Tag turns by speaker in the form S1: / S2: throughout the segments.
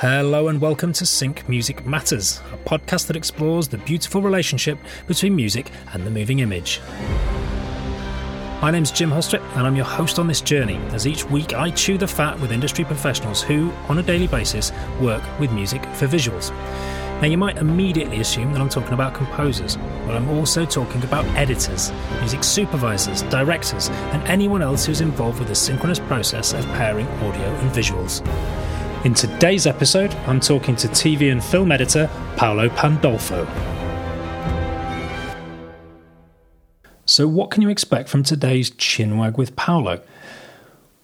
S1: Hello and welcome to Sync Music Matters, a podcast that explores the beautiful relationship between music and the moving image. My name's Jim Hostrip, and I'm your host on this journey as each week I chew the fat with industry professionals who, on a daily basis, work with music for visuals. Now, you might immediately assume that I'm talking about composers, but I'm also talking about editors, music supervisors, directors, and anyone else who's involved with the synchronous process of pairing audio and visuals. In today's episode, I'm talking to TV and film editor Paulo Pandolpho. So, what can you expect from today's Chinwag with Paulo?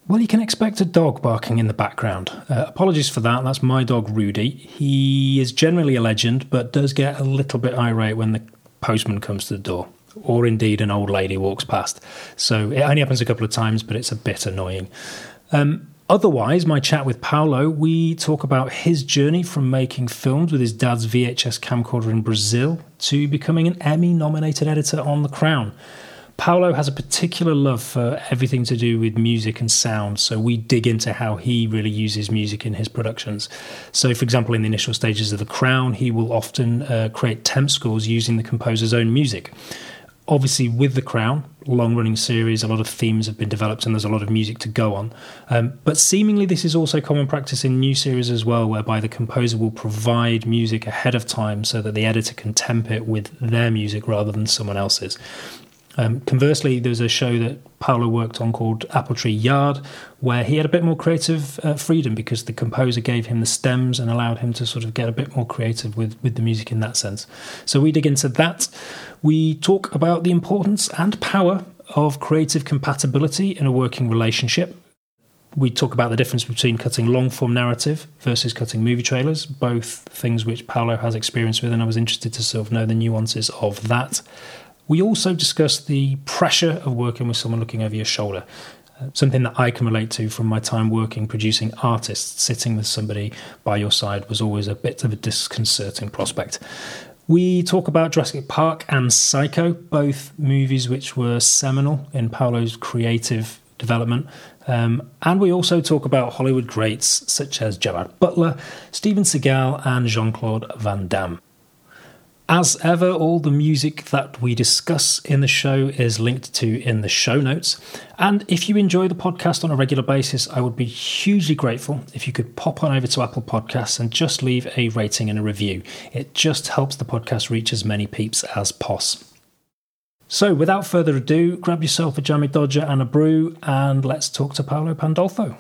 S1: Well, you can expect a dog barking in the background. Uh, apologies for that, that's my dog Rudy. He is generally a legend, but does get a little bit irate when the postman comes to the door, or indeed an old lady walks past. So, it only happens a couple of times, but it's a bit annoying. Um, Otherwise, my chat with Paulo, we talk about his journey from making films with his dad's VHS camcorder in Brazil to becoming an Emmy nominated editor on The Crown. Paulo has a particular love for everything to do with music and sound, so we dig into how he really uses music in his productions. So, for example, in the initial stages of The Crown, he will often uh, create temp scores using the composer's own music obviously with the crown long running series a lot of themes have been developed and there's a lot of music to go on. Um, but seemingly this is also common practice in new series as well whereby the composer will provide music ahead of time so that the editor can temp it with their music rather than someone else's um, conversely, there's a show that Paulo worked on called Apple Tree Yard, where he had a bit more creative uh, freedom because the composer gave him the stems and allowed him to sort of get a bit more creative with, with the music in that sense. So we dig into that. We talk about the importance and power of creative compatibility in a working relationship. We talk about the difference between cutting long form narrative versus cutting movie trailers, both things which Paulo has experience with, and I was interested to sort of know the nuances of that. We also discussed the pressure of working with someone looking over your shoulder. Uh, something that I can relate to from my time working producing artists. Sitting with somebody by your side was always a bit of a disconcerting prospect. We talk about Jurassic Park and Psycho, both movies which were seminal in Paulo's creative development. Um, and we also talk about Hollywood greats such as Gerard Butler, Steven Seagal, and Jean Claude Van Damme. As ever, all the music that we discuss in the show is linked to in the show notes. And if you enjoy the podcast on a regular basis, I would be hugely grateful if you could pop on over to Apple Podcasts and just leave a rating and a review. It just helps the podcast reach as many peeps as pos. So, without further ado, grab yourself a jammy dodger and a brew, and let's talk to Paulo Pandolpho.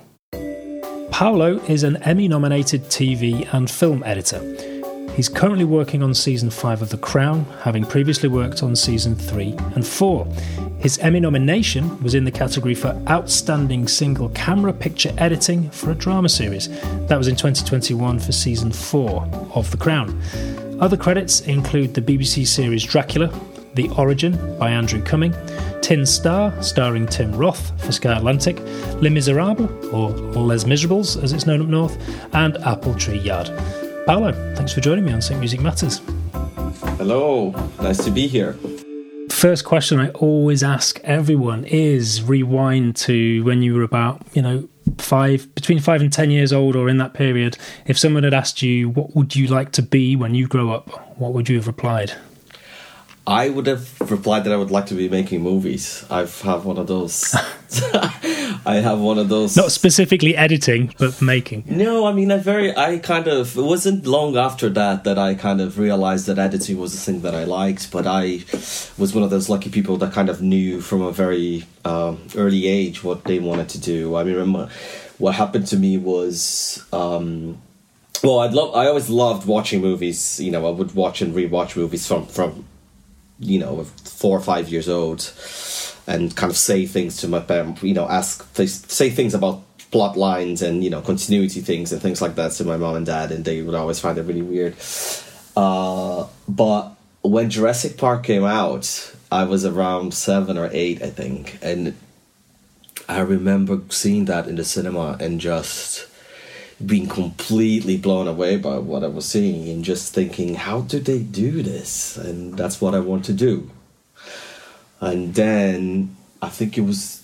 S1: Paulo is an Emmy nominated TV and film editor. He's currently working on season 5 of The Crown, having previously worked on season 3 and 4. His Emmy nomination was in the category for Outstanding Single Camera Picture Editing for a Drama Series. That was in 2021 for season 4 of The Crown. Other credits include the BBC series Dracula, The Origin by Andrew Cumming, Tin Star, starring Tim Roth for Sky Atlantic, Les Miserables, or Les Miserables as it's known up north, and Apple Tree Yard. Paulo, thanks for joining me on Sync Music Matters.
S2: Hello, nice to be here.
S1: First question I always ask everyone is rewind to when you were about, you know, five, between five and ten years old or in that period. If someone had asked you, what would you like to be when you grow up, what would you have replied?
S2: I would have replied that I would like to be making movies. I have one of those. I have one of those.
S1: Not specifically editing, but making.
S2: No, I mean, I very, I kind of. It wasn't long after that that I kind of realized that editing was the thing that I liked. But I was one of those lucky people that kind of knew from a very um, early age what they wanted to do. I mean, remember what happened to me was. Um, well, I'd love. I always loved watching movies. You know, I would watch and rewatch movies from from you know, four or five years old, and kind of say things to my parents, you know, ask, say things about plot lines and, you know, continuity things and things like that to my mom and dad, and they would always find it really weird. Uh, but when Jurassic Park came out, I was around seven or eight, I think, and I remember seeing that in the cinema and just being completely blown away by what I was seeing and just thinking, how do they do this? And that's what I want to do. And then I think it was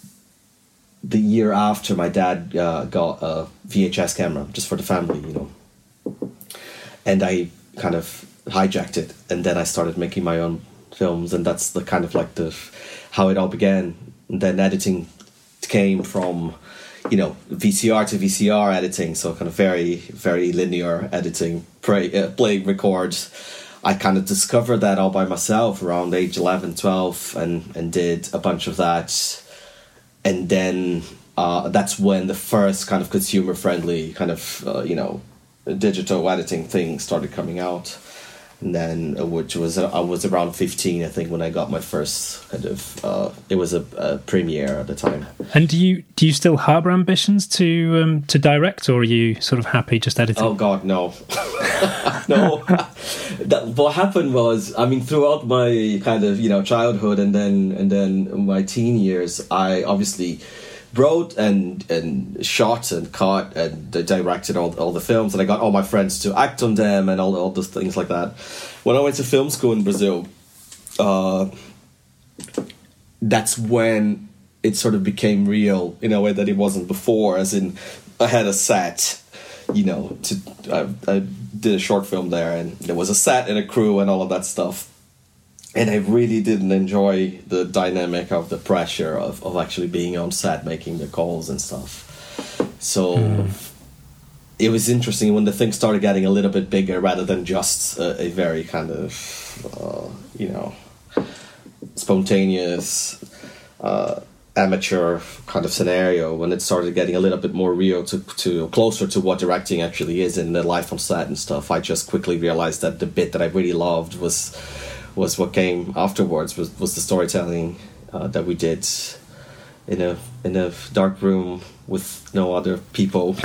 S2: the year after my dad uh, got a VHS camera just for the family, you know. and I kind of hijacked it, and then I started making my own films, and that's the kind of like the how it all began. And then editing came from you know VCR to VCR editing, so kind of very very linear editing, play, uh, playing records. I kind of discovered that all by myself around age 11, 12, and and did a bunch of that, and then uh, that's when the first kind of consumer friendly kind of uh, you know digital editing thing started coming out and then uh, which was uh, I was around 15 I think when I got my first kind of uh, it was a, a, premiere at the time.
S1: And do you do you still harbor ambitions to um, to direct or are you sort of happy just editing?
S2: Oh god no. No. That, what happened was I mean throughout my kind of you know childhood and then and then my teen years I obviously wrote and and shot and cut and directed all all the films, and I got all my friends to act on them and all all those things like that. When I went to film school in Brazil, uh, that's when it sort of became real in a way that it wasn't before. As in, I had a set, you know, to I, I did a short film there, and there was a set and a crew and all of that stuff and I really didn't enjoy the dynamic of the pressure of, of actually being on set making the calls and stuff. So mm. it was interesting when the thing started getting a little bit bigger rather than just a, a very kind of, uh, you know, spontaneous, uh, amateur kind of scenario. When it started getting a little bit more real to, to closer to what directing actually is in the life on set and stuff, I just quickly realized that the bit that I really loved was was what came afterwards was, was the storytelling uh, that we did in a in a dark room with no other people.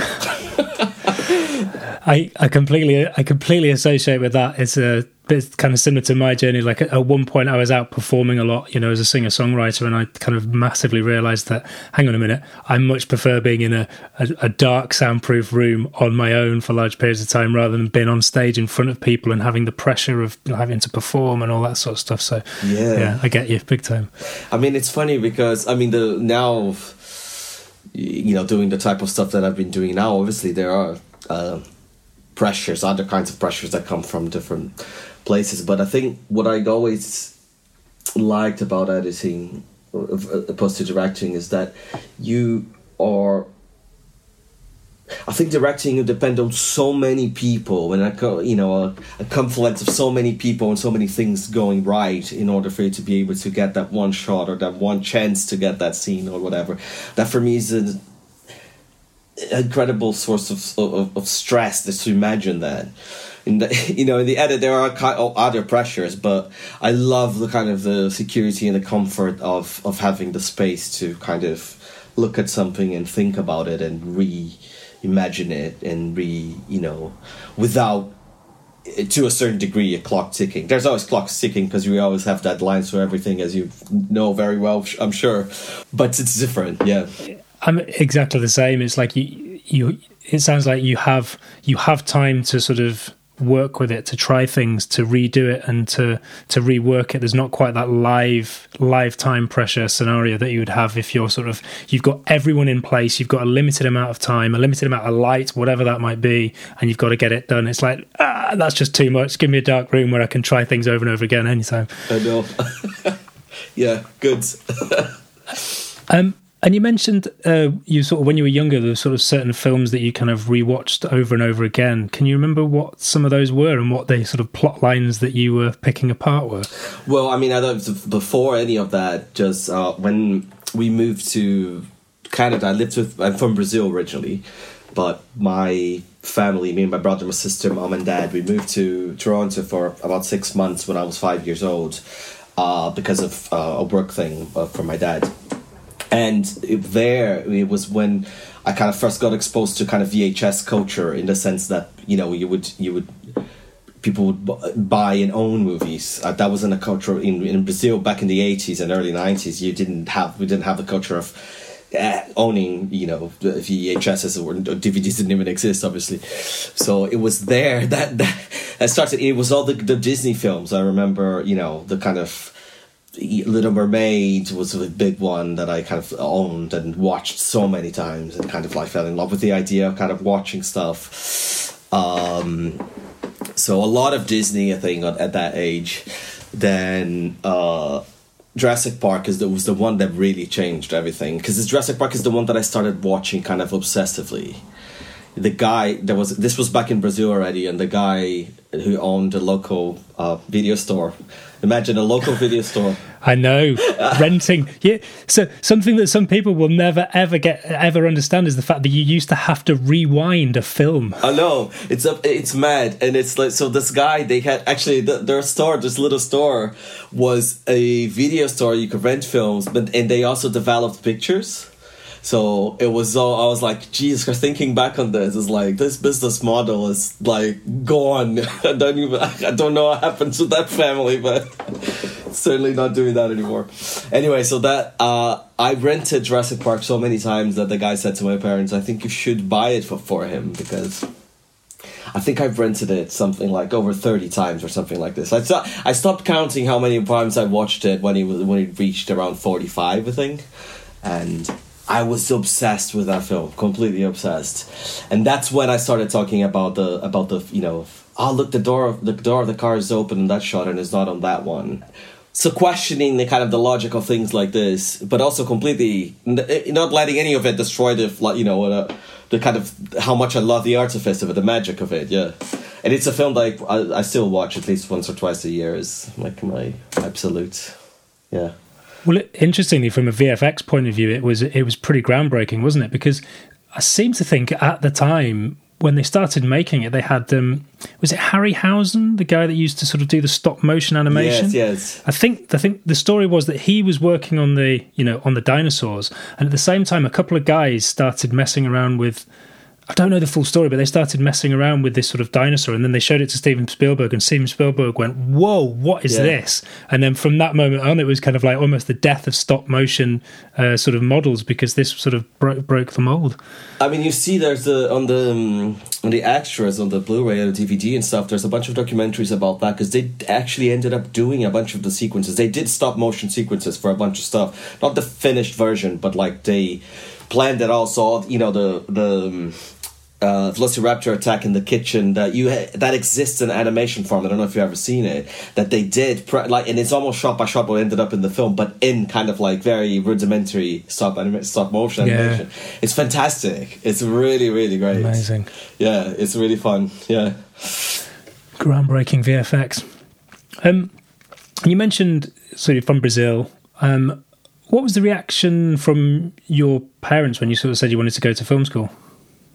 S1: I I completely I completely associate with that. It's a bit kind of similar to my journey. Like at one point, I was out performing a lot, you know, as a singer songwriter, and I kind of massively realized that. Hang on a minute, I much prefer being in a, a, a dark, soundproof room on my own for large periods of time rather than being on stage in front of people and having the pressure of having to perform and all that sort of stuff. So yeah, yeah I get you big time.
S2: I mean, it's funny because I mean the now you know doing the type of stuff that I've been doing now. Obviously, there are. Uh, pressures, other kinds of pressures that come from different places. But I think what I always liked about editing, opposed to directing, is that you are. I think directing depends on so many people, and a, you know a, a confluence of so many people and so many things going right in order for you to be able to get that one shot or that one chance to get that scene or whatever. That for me is an incredible source of, of, of stress just to imagine that in the you know in the edit there are kind of other pressures but i love the kind of the security and the comfort of of having the space to kind of look at something and think about it and reimagine it and re you know without to a certain degree a clock ticking. There's always clocks ticking because we always have deadlines for everything as you know very well i'm sure. But it's different yeah.
S1: I'm exactly the same. It's like you you it sounds like you have you have time to sort of work with it to try things to redo it and to to rework it. There's not quite that live live time pressure scenario that you would have if you're sort of you've got everyone in place you've got a limited amount of time a limited amount of light whatever that might be and you've got to get it done. It's like ah, that's just too much. Give me a dark room where i can try things over and over again anytime.
S2: I know. Yeah good.
S1: Um and you mentioned uh, you sort of when you were younger, there were sort of certain films that you kind of rewatched over and over again. Can you remember what some of those were and what the sort of plot lines that you were picking apart were?
S2: Well, I mean, I don't, before any of that, just uh, when we moved to Canada, I lived with. I'm from Brazil originally, but my family, me and my brother, my sister, mom and dad, we moved to Toronto for about six months when I was five years old, uh, because of uh, a work thing uh, for my dad and there it was when I kind of first got exposed to kind of VHS culture in the sense that you know you would you would people would buy and own movies. Uh, that wasn't a culture in in Brazil back in the eighties and early nineties. You didn't have we didn't have the culture of uh, owning you know VHSs or DVDs didn't even exist obviously. So it was there that that, that started. It was all the the Disney films. I remember you know the kind of Little Mermaid was a big one that I kind of owned and watched so many times, and kind of like fell in love with the idea of kind of watching stuff. Um, So a lot of Disney, I think, at that age. Then uh, Jurassic Park is the, was the one that really changed everything because Jurassic Park is the one that I started watching kind of obsessively. The guy there was this was back in Brazil already, and the guy who owned a local uh, video store. Imagine a local video store.
S1: I know renting. Yeah, so something that some people will never ever get ever understand is the fact that you used to have to rewind a film.
S2: I know it's a, it's mad, and it's like so. This guy they had actually the, their store, this little store, was a video store. You could rent films, but and they also developed pictures. So it was all I was like, Jesus thinking back on this is like this business model is like gone. I don't even I don't know what happened to that family, but certainly not doing that anymore. Anyway, so that uh, I rented Jurassic Park so many times that the guy said to my parents, I think you should buy it for, for him because I think I've rented it something like over thirty times or something like this. I st- I stopped counting how many times I watched it when he was when it reached around forty five, I think, and I was obsessed with that film, completely obsessed, and that's when I started talking about the about the you know oh look the door of the door of the car is open in that shot and it's not on that one. So questioning the kind of the logic of things like this, but also completely not letting any of it destroy the you know uh, the kind of how much I love the artifice of it, the magic of it. Yeah, and it's a film that I, I, I still watch at least once or twice a year. Is like my absolute yeah.
S1: Well, interestingly, from a VFX point of view, it was it was pretty groundbreaking, wasn't it? Because I seem to think at the time when they started making it, they had um, was it Harryhausen, the guy that used to sort of do the stop motion animation?
S2: Yes, yes.
S1: I think I think the story was that he was working on the you know on the dinosaurs, and at the same time, a couple of guys started messing around with I don't know the full story, but they started messing around with this sort of dinosaur, and then they showed it to Steven Spielberg, and Steven Spielberg went, "Whoa, what is yeah. this?" And then from that moment on, it was kind of like almost the death of stop motion uh, sort of models because this sort of bro- broke the mold.
S2: I mean, you see, there's the on the um, on the extras on the Blu-ray and the DVD and stuff. There's a bunch of documentaries about that because they actually ended up doing a bunch of the sequences. They did stop motion sequences for a bunch of stuff, not the finished version, but like they planned it all. So you know the the um, uh, Velociraptor attack in the kitchen that you ha- that exists in animation form. I don't know if you've ever seen it. That they did pre- like, and it's almost shot by shot what ended up in the film, but in kind of like very rudimentary stop anima- stop motion animation. Yeah. It's fantastic. It's really really great.
S1: Amazing.
S2: Yeah, it's really fun. Yeah.
S1: Groundbreaking VFX. Um, you mentioned sort of from Brazil. Um, what was the reaction from your parents when you sort of said you wanted to go to film school?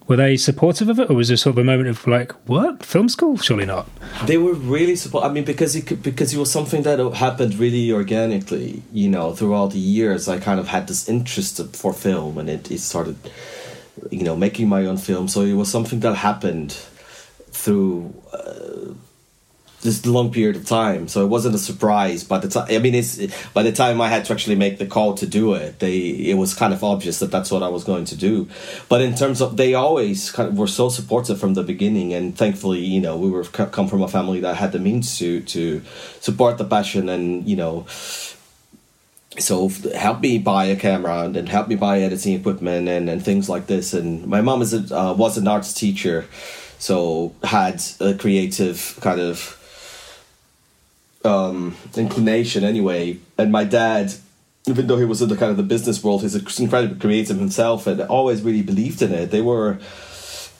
S1: Were they supportive of it, or was there sort of a moment of like, "What film school? Surely not."
S2: They were really support. I mean, because it could, because it was something that happened really organically. You know, throughout the years, I kind of had this interest for film, and it, it started, you know, making my own film. So it was something that happened through. Uh, this long period of time. So it wasn't a surprise. By the time, I mean, it's by the time I had to actually make the call to do it, they it was kind of obvious that that's what I was going to do. But in terms of, they always kind of were so supportive from the beginning, and thankfully, you know, we were come from a family that had the means to to support the passion, and you know. So help me buy a camera and help me buy editing equipment and, and things like this. And my mom is a, uh, was an arts teacher, so had a creative kind of um, inclination anyway. And my dad, even though he was in the kind of the business world, he's incredibly creative himself and always really believed in it. They were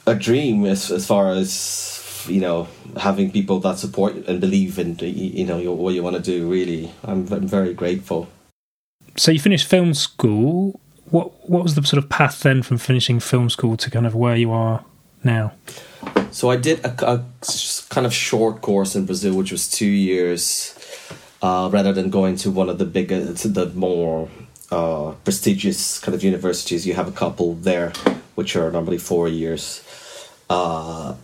S2: a dream as as far as you know having people that support and believe in you know what you want to do. Really, I'm, I'm very grateful.
S1: So you finished film school. What what was the sort of path then from finishing film school to kind of where you are now?
S2: So I did a, a kind of short course in Brazil, which was two years, uh, rather than going to one of the bigger, to the more uh, prestigious kind of universities. You have a couple there, which are normally four years. Uh,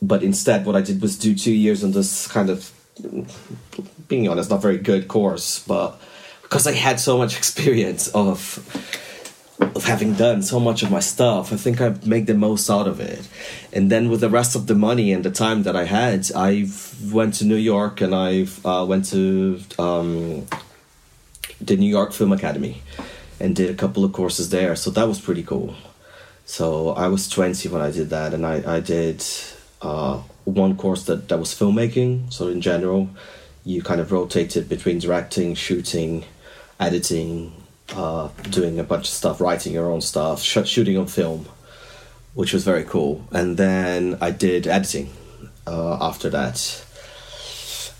S2: but instead, what I did was do two years on this kind of, being honest, not very good course, but because I had so much experience of of having done so much of my stuff, I think I make the most out of it. And then with the rest of the money and the time that I had, I went to New York and I uh, went to um, the New York Film Academy and did a couple of courses there. So that was pretty cool. So I was 20 when I did that, and I, I did uh, one course that, that was filmmaking. So in general, you kind of rotated between directing, shooting, editing, uh, doing a bunch of stuff, writing your own stuff, sh- shooting on film, which was very cool. And then I did editing uh, after that.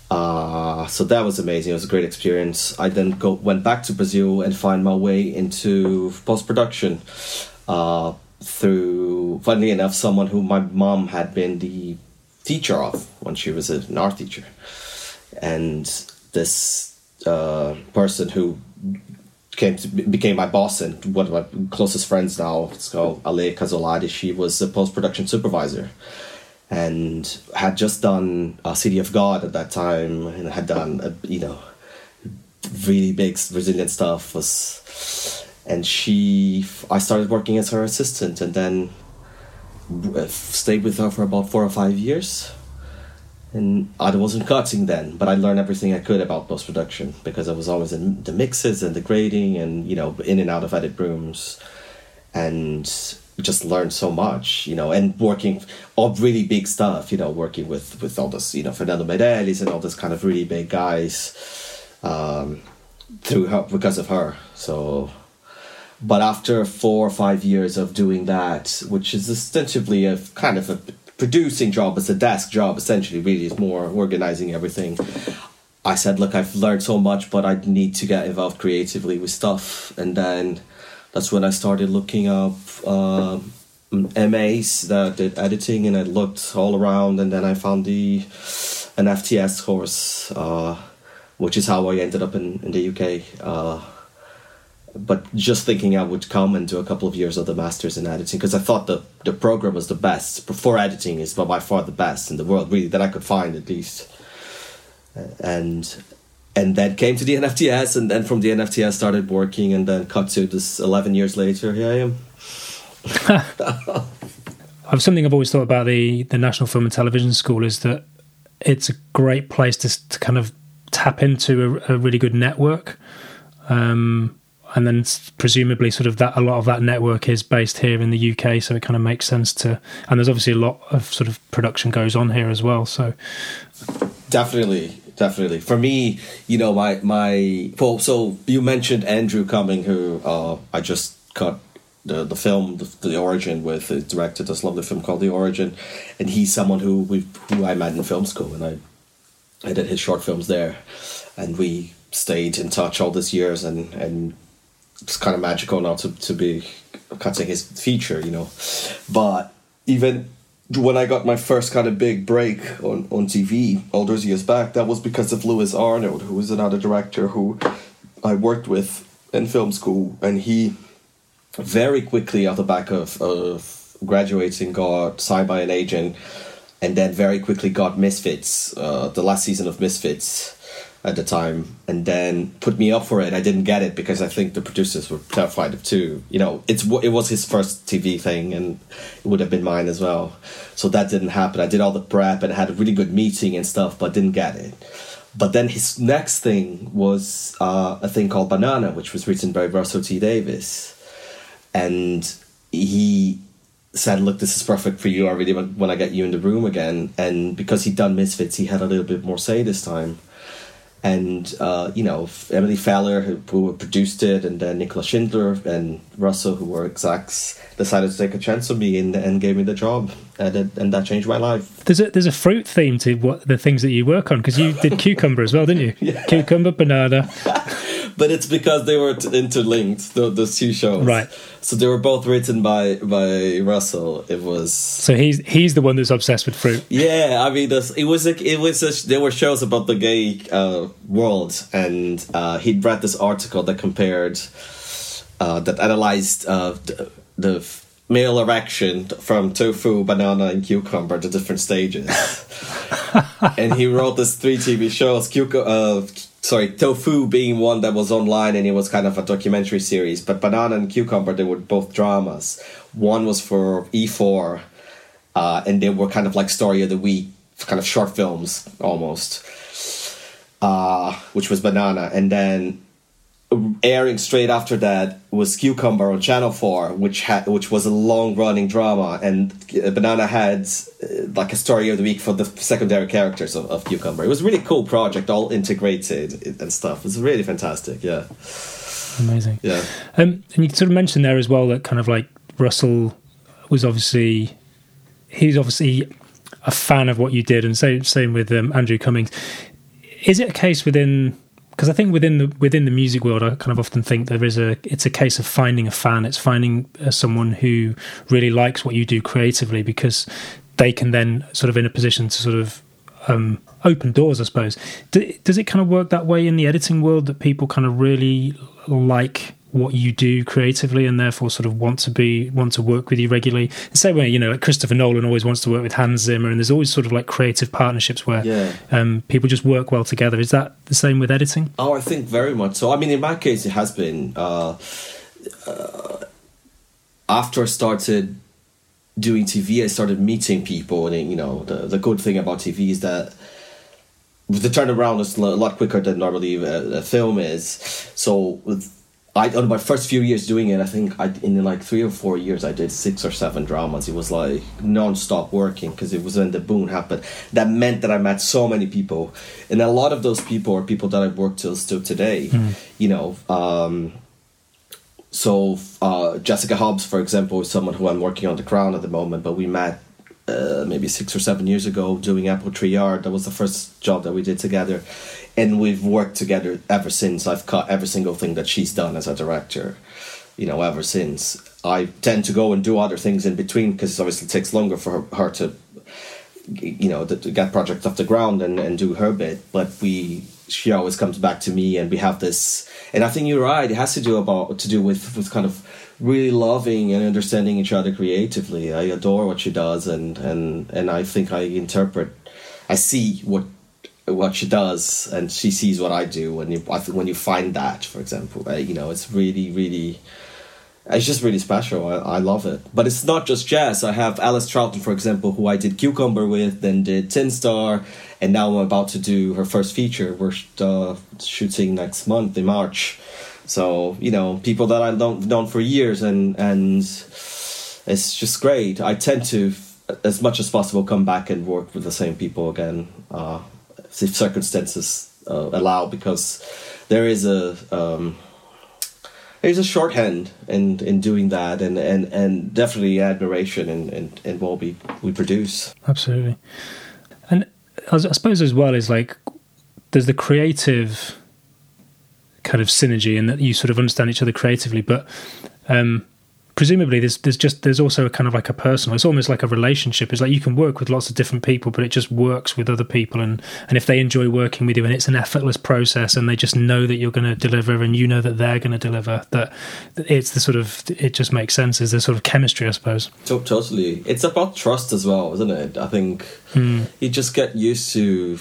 S2: Uh, so that was amazing. It was a great experience. I then go went back to Brazil and find my way into post production uh, through, funnily enough, someone who my mom had been the teacher of when she was an art teacher, and this uh, person who came to became my boss and one of my closest friends now. It's called Ale Casolari. She was a post production supervisor and had just done a City of God at that time and had done a, you know really big Brazilian stuff was and she I started working as her assistant and then uh, stayed with her for about four or five years and I wasn't cutting then, but I learned everything I could about post production because I was always in the mixes and the grading and you know in and out of edit rooms, and just learned so much, you know, and working on really big stuff, you know, working with with all this, you know, Fernando Meirelles and all this kind of really big guys, um, through her because of her. So, but after four or five years of doing that, which is ostensibly a kind of a producing job, it's a desk job essentially. Really, it's more organizing everything. I said, look, I've learned so much, but I need to get involved creatively with stuff, and then that's when I started looking up uh, MAs that did editing, and I looked all around, and then I found the NFTS course, uh, which is how I ended up in in the UK. Uh, but just thinking I would come and do a couple of years of the masters in editing because I thought the the program was the best for editing is by far the best in the world, really that I could find at least, and and then came to the NFTS, and then from the NFTS started working, and then cut to this eleven years later. Here I am.
S1: I've something I've always thought about the the National Film and Television School is that it's a great place to, to kind of tap into a, a really good network. Um, and then presumably sort of that a lot of that network is based here in the UK so it kind of makes sense to and there's obviously a lot of sort of production goes on here as well so.
S2: Definitely definitely. For me you know my my well, so you mentioned Andrew Cumming who uh, I just cut the the film the, the origin with he directed this lovely film called The Origin and he's someone who we who I met in film school and I I did his short films there and we stayed in touch all these years and and it's kind of magical now to, to be cutting his feature, you know. But even when I got my first kind of big break on, on TV all those years back, that was because of Lewis Arnold, who was another director who I worked with in film school, and he very quickly out the back of, of graduating got signed by an agent, and then very quickly got Misfits, uh, the last season of Misfits at the time and then put me up for it. I didn't get it because I think the producers were terrified of too. You know, it's it was his first TV thing and it would have been mine as well. So that didn't happen. I did all the prep and had a really good meeting and stuff, but didn't get it. But then his next thing was uh, a thing called Banana, which was written by Russell T Davies, and he said, "Look, this is perfect for you. I really want to get you in the room again." And because he'd done Misfits, he had a little bit more say this time and uh, you know Emily Fowler who, who, produced it, and then Nicola Schindler and Russell who were execs decided to take a chance on me and, and gave me the job, and, it, and that changed my life.
S1: There's a there's a fruit theme to what the things that you work on because you did cucumber as well, didn't you? yeah. Cucumber, banana.
S2: but it's because they were interlinked those two shows,
S1: right?
S2: So they were both written by by Russell. It was
S1: so he's he's the one that's obsessed with fruit.
S2: Yeah, I mean, it was a, it was a, there were shows about the gay uh, world, and uh, he'd read this article that compared uh, that analyzed uh, the, the male erection from tofu, banana, and cucumber, the different stages. and he wrote this three TV shows, cucumber. Uh, sorry, Tofu being one that was online and it was kind of a documentary series, but Banana and Cucumber they were both dramas. One was for E4, uh, and they were kind of like story of the week, kind of short films almost, uh, which was Banana, and then airing straight after that was Cucumber on Channel Four, which had which was a long running drama, and Banana had uh, like a story of the week for the secondary characters of, of Cucumber. It was a really cool project, all integrated and stuff. It was really fantastic. Yeah,
S1: amazing.
S2: Yeah,
S1: um, and you sort of mentioned there as well that kind of like Russell was obviously he's obviously a fan of what you did, and same same with um, Andrew Cummings. Is it a case within because I think within the within the music world, I kind of often think there is a it's a case of finding a fan. It's finding uh, someone who really likes what you do creatively because they can then sort of in a position to sort of um, open doors, I suppose. does it kind of work that way in the editing world that people kind of really like what you do creatively and therefore sort of want to be want to work with you regularly. The same way you know like christopher nolan always wants to work with hans zimmer and there's always sort of like creative partnerships where
S2: yeah.
S1: um, people just work well together. Is that the same with editing?
S2: Oh i think very much so. I mean in my case it has been uh, uh, after i started doing tv i started meeting people and you know the, the good thing about tv is that the turnaround is a lot quicker than normally a, a film is. So with I on my first few years doing it, I think I in like three or four years I did six or seven dramas. It was like non-stop working because it was when the boom happened. That meant that I met so many people, and a lot of those people are people that I work till still today. Mm. You know, um, so uh, Jessica Hobbs, for example, is someone who I'm working on the Crown at the moment, but we met uh, maybe six or seven years ago doing Apple Tree Yard. That was the first job that we did together and we've worked together ever since. I've cut every single thing that she's done as a director, you know, ever since. I tend to go and do other things in between because it obviously takes longer for her, her to, you know, to, to, get projects off the ground and, and do her bit. But we, she always comes back to me, and we have this. And I think you're right. It has to do about to do with with kind of really loving and understanding each other creatively. I adore what she does, and and and I think I interpret, I see what what she does and she sees what I do when you when you find that for example. Right? you know it's really really it's just really special. I, I love it. But it's not just Jess. I have Alice Troughton for example who I did Cucumber with then did Tin Star and now I'm about to do her first feature. We're uh, shooting next month in March so you know people that I've known, known for years and and it's just great I tend to as much as possible come back and work with the same people again uh, if circumstances uh, allow, because there is a um, there's a shorthand in in doing that, and and and definitely admiration in in, in what we we produce.
S1: Absolutely, and I suppose as well is like there's the creative kind of synergy, and that you sort of understand each other creatively, but um, presumably there's there's just there's also a kind of like a personal it's almost like a relationship. It's like you can work with lots of different people but it just works with other people. And and if they enjoy working with you and it's an effortless process and they just know that you're going to deliver and you know that they're going to deliver that it's the sort of it just makes sense. Is the sort of chemistry i suppose.
S2: Totally. It's about trust as well isn't it? I think hmm. you just get used to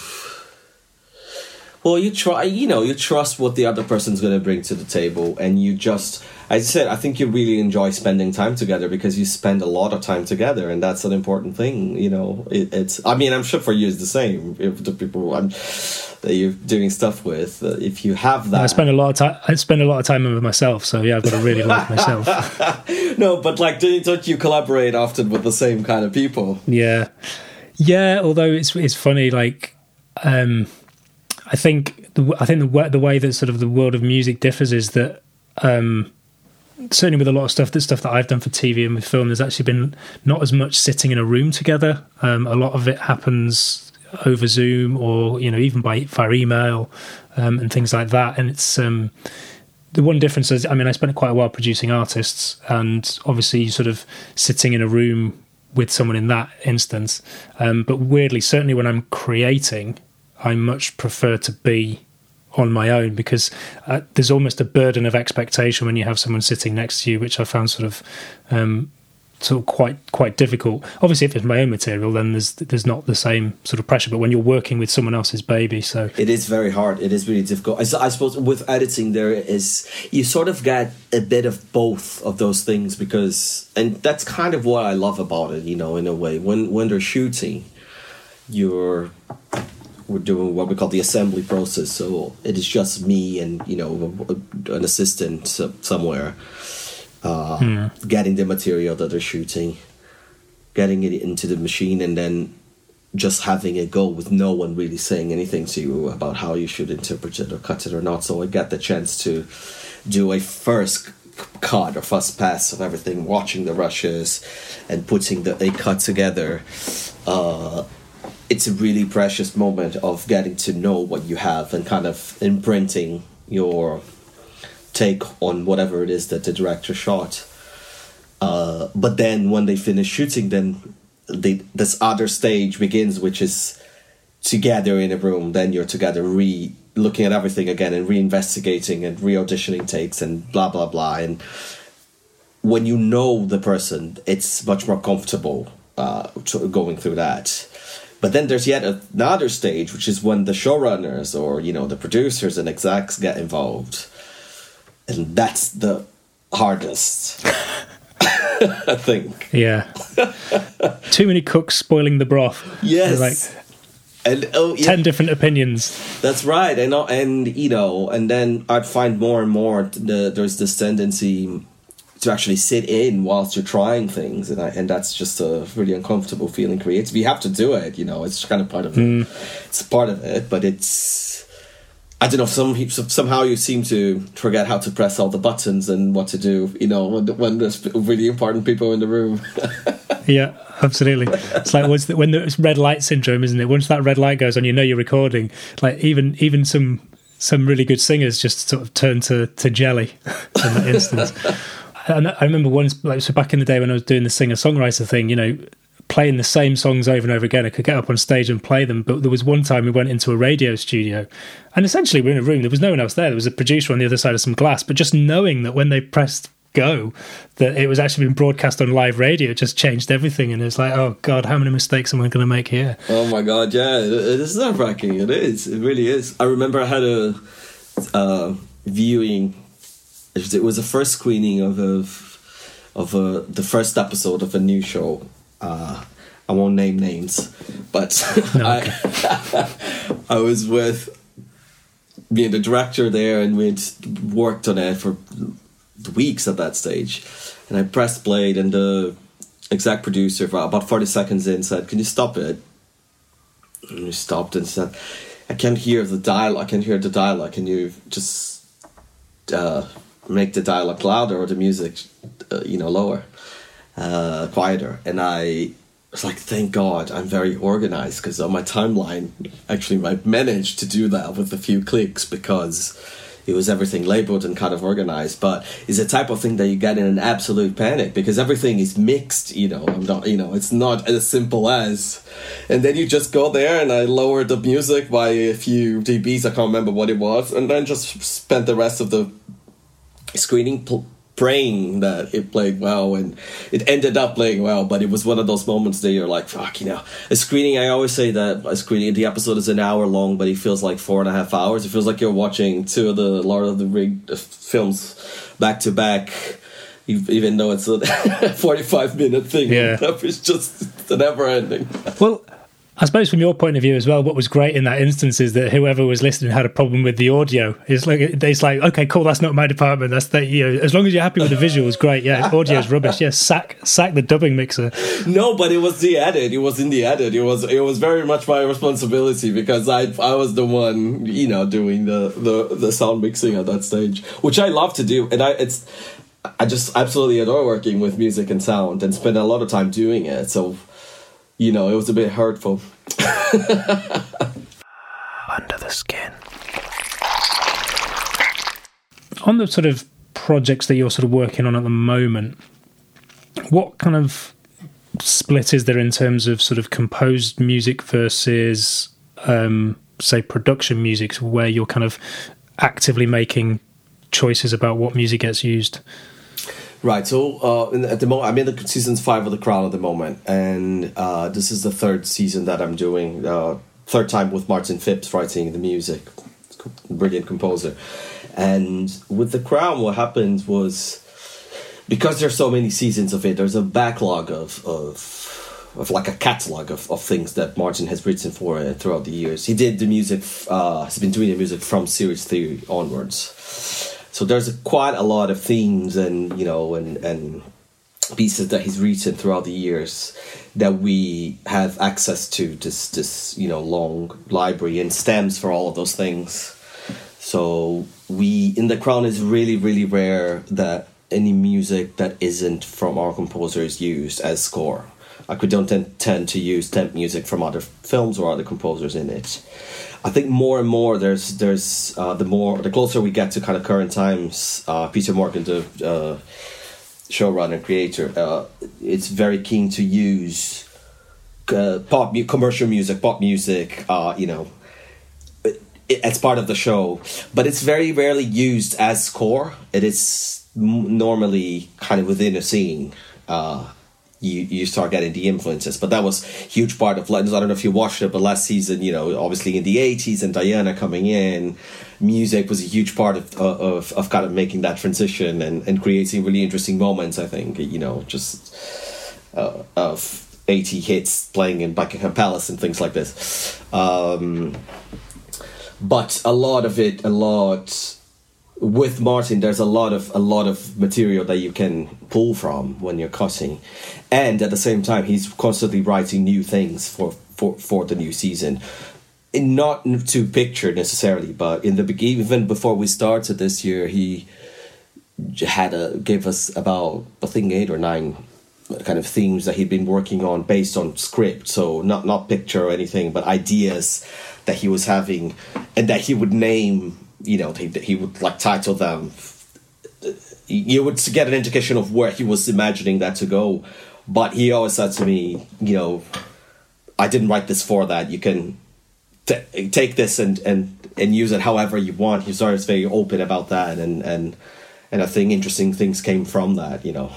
S2: well you try you know you trust what the other person's going to bring to the table and you just as I said, I think you really enjoy spending time together because you spend a lot of time together, and that's an important thing. You know, it, it's. I mean, I'm sure for you it's the same. If the people I'm, that you're doing stuff with, uh, if you have that,
S1: I spend a lot of time. I spend a lot of time with myself, so yeah, I've got to really like myself.
S2: no, but like, don't you collaborate often with the same kind of people?
S1: Yeah, yeah. Although it's it's funny, like. um I think the, I think the the way that sort of the world of music differs is that um, certainly with a lot of stuff, the stuff that I've done for TV and with film, there's actually been not as much sitting in a room together. Um, a lot of it happens over Zoom or you know even by via email um, and things like that. And it's um, the one difference is, I mean, I spent quite a while producing artists, and obviously, sort of sitting in a room with someone in that instance. Um, but weirdly, certainly when I'm creating, I much prefer to be on my own because uh, there's almost a burden of expectation when you have someone sitting next to you, which I found sort of um, sort of quite quite difficult. Obviously, if it's my own material, then there's there's not the same sort of pressure. But when you're working with someone else's baby, so
S2: it is very hard. It is really difficult. I, I suppose with editing, there is you sort of get a bit of both of those things because, and that's kind of what I love about it. You know, in a way, when when they're shooting, you're we're doing what we call the assembly process. So it is just me and you know an assistant somewhere uh, hmm. getting the material that they're shooting, getting it into the machine, and then just having it go with no one really saying anything to you about how you should interpret it or cut it or not. So I get the chance to do a first cut or first pass of everything, watching the rushes and putting the a cut together. Uh, it's a really precious moment of getting to know what you have and kind of imprinting your take on whatever it is that the director shot. Uh, but then when they finish shooting, then the, this other stage begins, which is together in a room. Then you're together, re looking at everything again and reinvestigating and re auditioning takes and blah blah blah. And when you know the person, it's much more comfortable uh, going through that. But then there's yet another stage, which is when the showrunners or you know the producers and execs get involved, and that's the hardest. I think.
S1: Yeah. Too many cooks spoiling the broth.
S2: Yes.
S1: like and oh, yeah. ten different opinions.
S2: That's right, and uh, and you know, and then I'd find more and more the, there's this tendency to actually sit in whilst you're trying things, and I, and that's just a really uncomfortable feeling creates. You have to do it, you know. It's kind of part of mm. it. It's part of it, but it's. I don't know. Some somehow you seem to forget how to press all the buttons and what to do. You know, when, when there's really important people in the room.
S1: yeah, absolutely. It's like the, when there's red light syndrome, isn't it? Once that red light goes on, you know you're recording. Like even even some some really good singers just sort of turn to to jelly in that instance. And I remember once, like, so back in the day when I was doing the singer songwriter thing, you know, playing the same songs over and over again. I could get up on stage and play them, but there was one time we went into a radio studio, and essentially we are in a room. There was no one else there. There was a producer on the other side of some glass, but just knowing that when they pressed go that it was actually being broadcast on live radio just changed everything and it's like oh god how many mistakes am i going to make here
S2: oh my god yeah it is nerve-wracking it is it really is i remember i had a uh, viewing it was a first screening of a, of a, the first episode of a new show. Uh, I won't name names, but no, I, I was with me and the director there, and we'd worked on it for weeks at that stage. And I pressed play, and the exec producer, about 40 seconds in, said, Can you stop it? And we stopped and said, I can't hear the dialogue. I can't hear the dialogue. Can you just uh, make the dialogue louder or the music, uh, you know, lower, uh, quieter. And I was like, thank God I'm very organized because on my timeline, actually, I managed to do that with a few clicks because it was everything labeled and kind of organized. But it's a type of thing that you get in an absolute panic because everything is mixed. You know, I'm not. You know, it's not as simple as. And then you just go there, and I lowered the music by a few dBs. I can't remember what it was, and then just spent the rest of the screening pl- praying that it played well and it ended up playing well but it was one of those moments that you're like fuck you know. A screening i always say that a screening the episode is an hour long but it feels like four and a half hours. It feels like you're watching two of the lord of the ring uh, films back to back even though it's a 45 minute thing.
S1: Yeah.
S2: It's just never ending.
S1: Well I suppose from your point of view as well, what was great in that instance is that whoever was listening had a problem with the audio. It's like it's like okay, cool, that's not my department. That's that you know, as long as you're happy with the visuals, great. Yeah, audio's rubbish. Yeah, sack sack the dubbing mixer.
S2: No, but it was the edit. It was in the edit. It was it was very much my responsibility because I I was the one you know doing the the the sound mixing at that stage, which I love to do, and I it's. I just absolutely adore working with music and sound and spend a lot of time doing it. So you know, it was a bit hurtful.
S1: Under the skin. On the sort of projects that you're sort of working on at the moment, what kind of split is there in terms of sort of composed music versus, um, say, production music, where you're kind of actively making choices about what music gets used?
S2: Right. So uh, at the moment, I'm in the season five of The Crown at the moment, and uh, this is the third season that I'm doing. Uh, third time with Martin Phipps writing the music, brilliant composer. And with The Crown, what happened was because there's so many seasons of it, there's a backlog of of of like a catalog of, of things that Martin has written for uh, throughout the years. He did the music. Uh, he's been doing the music from Series three onwards. So there's quite a lot of themes and you know and and pieces that he's written throughout the years that we have access to this this you know long library and stems for all of those things. So we in the crown is really really rare that any music that isn't from our composer is used as score. Like we don't tend, to use temp music from other films or other composers in it. I think more and more there's there's uh, the more the closer we get to kind of current times. Uh, Peter Morgan, the uh, showrunner creator, uh, it's very keen to use uh, pop commercial music, pop music. Uh, you know, as part of the show, but it's very rarely used as score. It is normally kind of within a scene. Uh, you you start getting the influences, but that was huge part of. I don't know if you watched it, but last season, you know, obviously in the eighties and Diana coming in, music was a huge part of of of kind of making that transition and and creating really interesting moments. I think you know just uh, of. 80 hits playing in Buckingham Palace and things like this. Um, but a lot of it, a lot with Martin, there's a lot of a lot of material that you can pull from when you're cutting, and at the same time, he's constantly writing new things for for for the new season. And not to picture necessarily, but in the beginning, even before we started this year, he had a gave us about I think eight or nine kind of themes that he'd been working on based on script. So not not picture or anything, but ideas that he was having, and that he would name. You know, he he would like title them. You would get an indication of where he was imagining that to go, but he always said to me, you know, I didn't write this for that. You can t- take this and and and use it however you want. He was always very open about that, and and and I think interesting things came from that. You know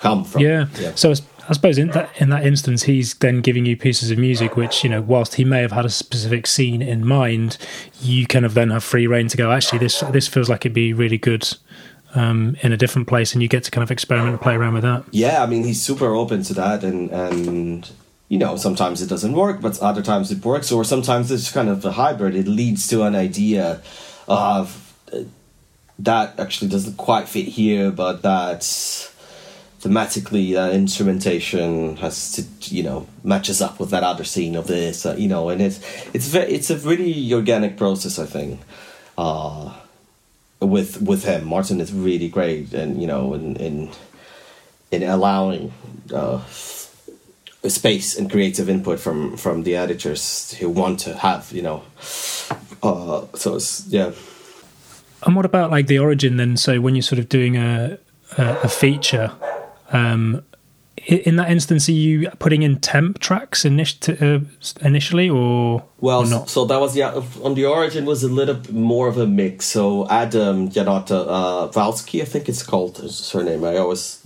S2: come from.
S1: Yeah. yeah. So I suppose in that in that instance, he's then giving you pieces of music, which you know, whilst he may have had a specific scene in mind, you kind of then have free reign to go. Actually, this this feels like it'd be really good. Um, in a different place, and you get to kind of experiment and play around with that.
S2: Yeah, I mean, he's super open to that, and and you know, sometimes it doesn't work, but other times it works, or sometimes it's kind of a hybrid. It leads to an idea of uh, that actually doesn't quite fit here, but that's thematically uh, instrumentation has to you know matches up with that other scene of this uh, you know and it's it's very it's a really organic process i think uh with with him. Martin is really great and you know in in in allowing uh space and creative input from from the editors who want to have you know uh so it's yeah.
S1: And what about like the origin then? So when you're sort of doing a a, a feature um, in that instance, are you putting in temp tracks uh, initially, or
S2: well?
S1: Or not?
S2: So that was yeah. On the origin was a little bit more of a mix. So Adam Janota uh, Valsky, I think it's called his surname. I always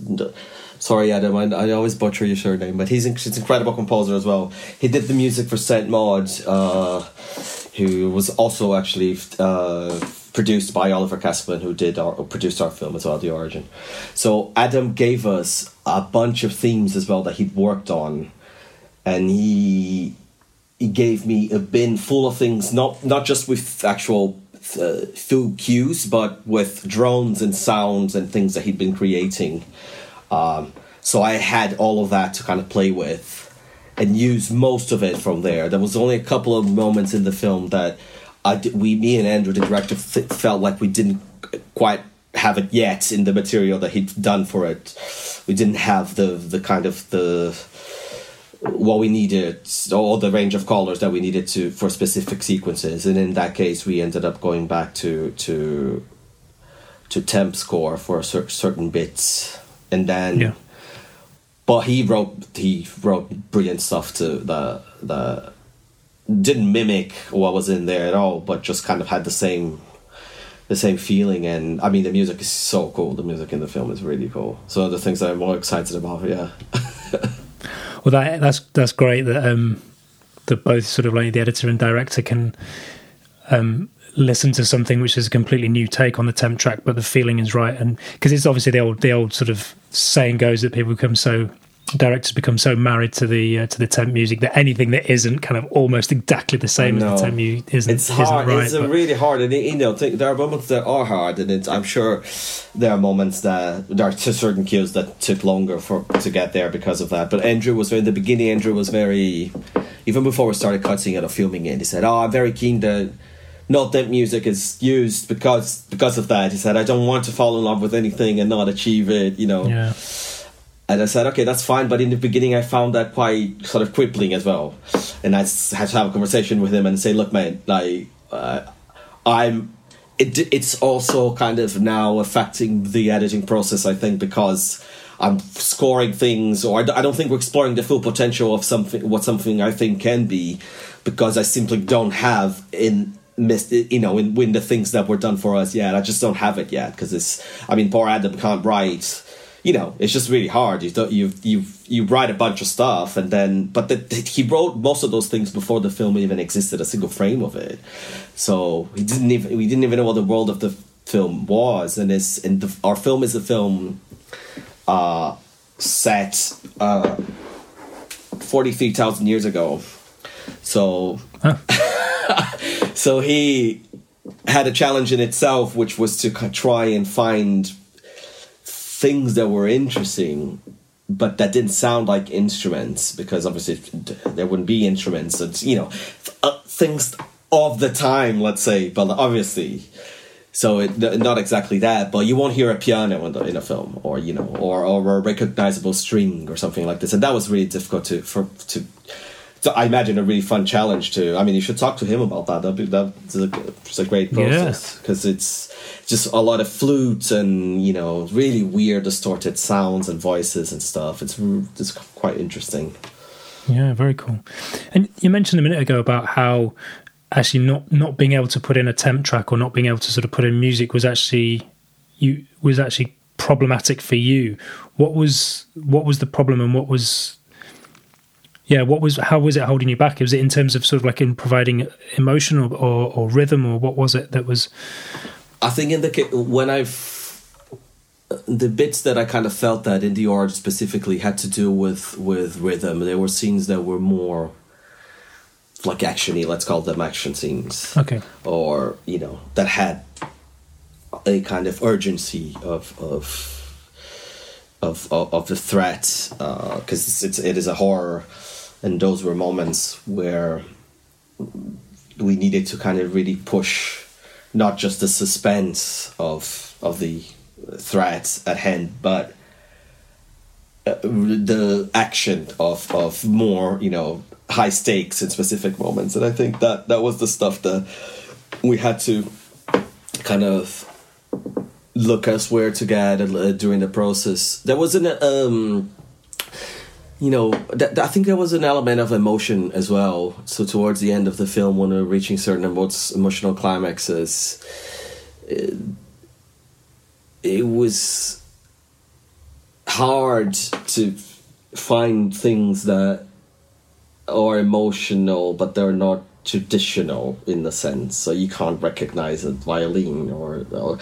S2: sorry Adam, I, I always butcher your surname, but he's, he's an incredible composer as well. He did the music for Saint Maud, uh, who was also actually. Uh, produced by Oliver Kassman, who did our produced our film as well, The Origin. So Adam gave us a bunch of themes as well that he'd worked on, and he he gave me a bin full of things, not not just with actual uh, full cues, but with drones and sounds and things that he'd been creating. Um, so I had all of that to kind of play with and use most of it from there. There was only a couple of moments in the film that I did, we, me and Andrew, the director, th- felt like we didn't quite have it yet in the material that he'd done for it. We didn't have the the kind of the what we needed, all the range of colors that we needed to for specific sequences. And in that case, we ended up going back to to to temp score for cer- certain bits, and then.
S1: Yeah.
S2: But he wrote he wrote brilliant stuff to the the didn't mimic what was in there at all, but just kind of had the same the same feeling. And I mean, the music is so cool. The music in the film is really cool. So the things that I'm more excited about, yeah.
S1: well, that that's that's great that um, that both sort of like the editor and director can um, listen to something which is a completely new take on the temp track, but the feeling is right. And because it's obviously the old the old sort of saying goes that people become so directors become so married to the uh, to the temp music that anything that isn't kind of almost exactly the same as the temp music isn't.
S2: It's hard.
S1: Isn't right,
S2: it's really hard, and you know, there are moments that are hard, and I'm sure there are moments that there are certain cues that took longer for to get there because of that. But Andrew was very in the beginning. Andrew was very even before we started cutting it or filming it. He said, "Oh, I'm very keen to." Not that music is used because because of that. He said, "I don't want to fall in love with anything and not achieve it." You know,
S1: yeah
S2: and I said, okay, that's fine. But in the beginning, I found that quite sort of crippling as well. And I had to have a conversation with him and say, look, man, like, uh, I'm. It, it's also kind of now affecting the editing process, I think, because I'm scoring things, or I don't think we're exploring the full potential of something, what something I think can be, because I simply don't have in missed you know in, in the things that were done for us yet. I just don't have it yet because it's. I mean, poor Adam can't write you know, it's just really hard. You you you you write a bunch of stuff, and then but the, he wrote most of those things before the film even existed a single frame of it. So he didn't even we didn't even know what the world of the film was, and it's and the, our film is a film uh, set uh, forty three thousand years ago. So, huh. so he had a challenge in itself, which was to try and find things that were interesting but that didn't sound like instruments because obviously there wouldn't be instruments and you know uh, things of the time let's say but obviously. So it, not exactly that but you won't hear a piano in, the, in a film or you know or, or a recognizable string or something like this and that was really difficult to for to so I imagine a really fun challenge to. I mean, you should talk to him about that. That'd be that's a, it's a great process because yeah. it's just a lot of flutes and you know really weird, distorted sounds and voices and stuff. It's it's quite interesting.
S1: Yeah, very cool. And you mentioned a minute ago about how actually not not being able to put in a temp track or not being able to sort of put in music was actually you was actually problematic for you. What was what was the problem and what was yeah what was how was it holding you back? Was it in terms of sort of like in providing emotion or, or, or rhythm or what was it that was?
S2: I think in the when i've the bits that i kind of felt that in the art specifically had to do with with rhythm. There were scenes that were more like actiony let's call them action scenes.
S1: Okay.
S2: Or you know that had a kind of urgency of of of of, of the threat because uh, it's, it's it is a horror and those were moments where we needed to kind of really push not just the suspense of of the threats at hand, but uh, the action of of more you know high stakes in specific moments, and I think that that was the stuff that we had to kind of look elsewhere to get uh, during the process. There wasn't um, you know, I think there was an element of emotion as well. So towards the end of the film, when we're reaching certain emotional climaxes, it, it was hard to find things that are emotional, but they're not traditional in the sense. So you can't recognize a violin or, or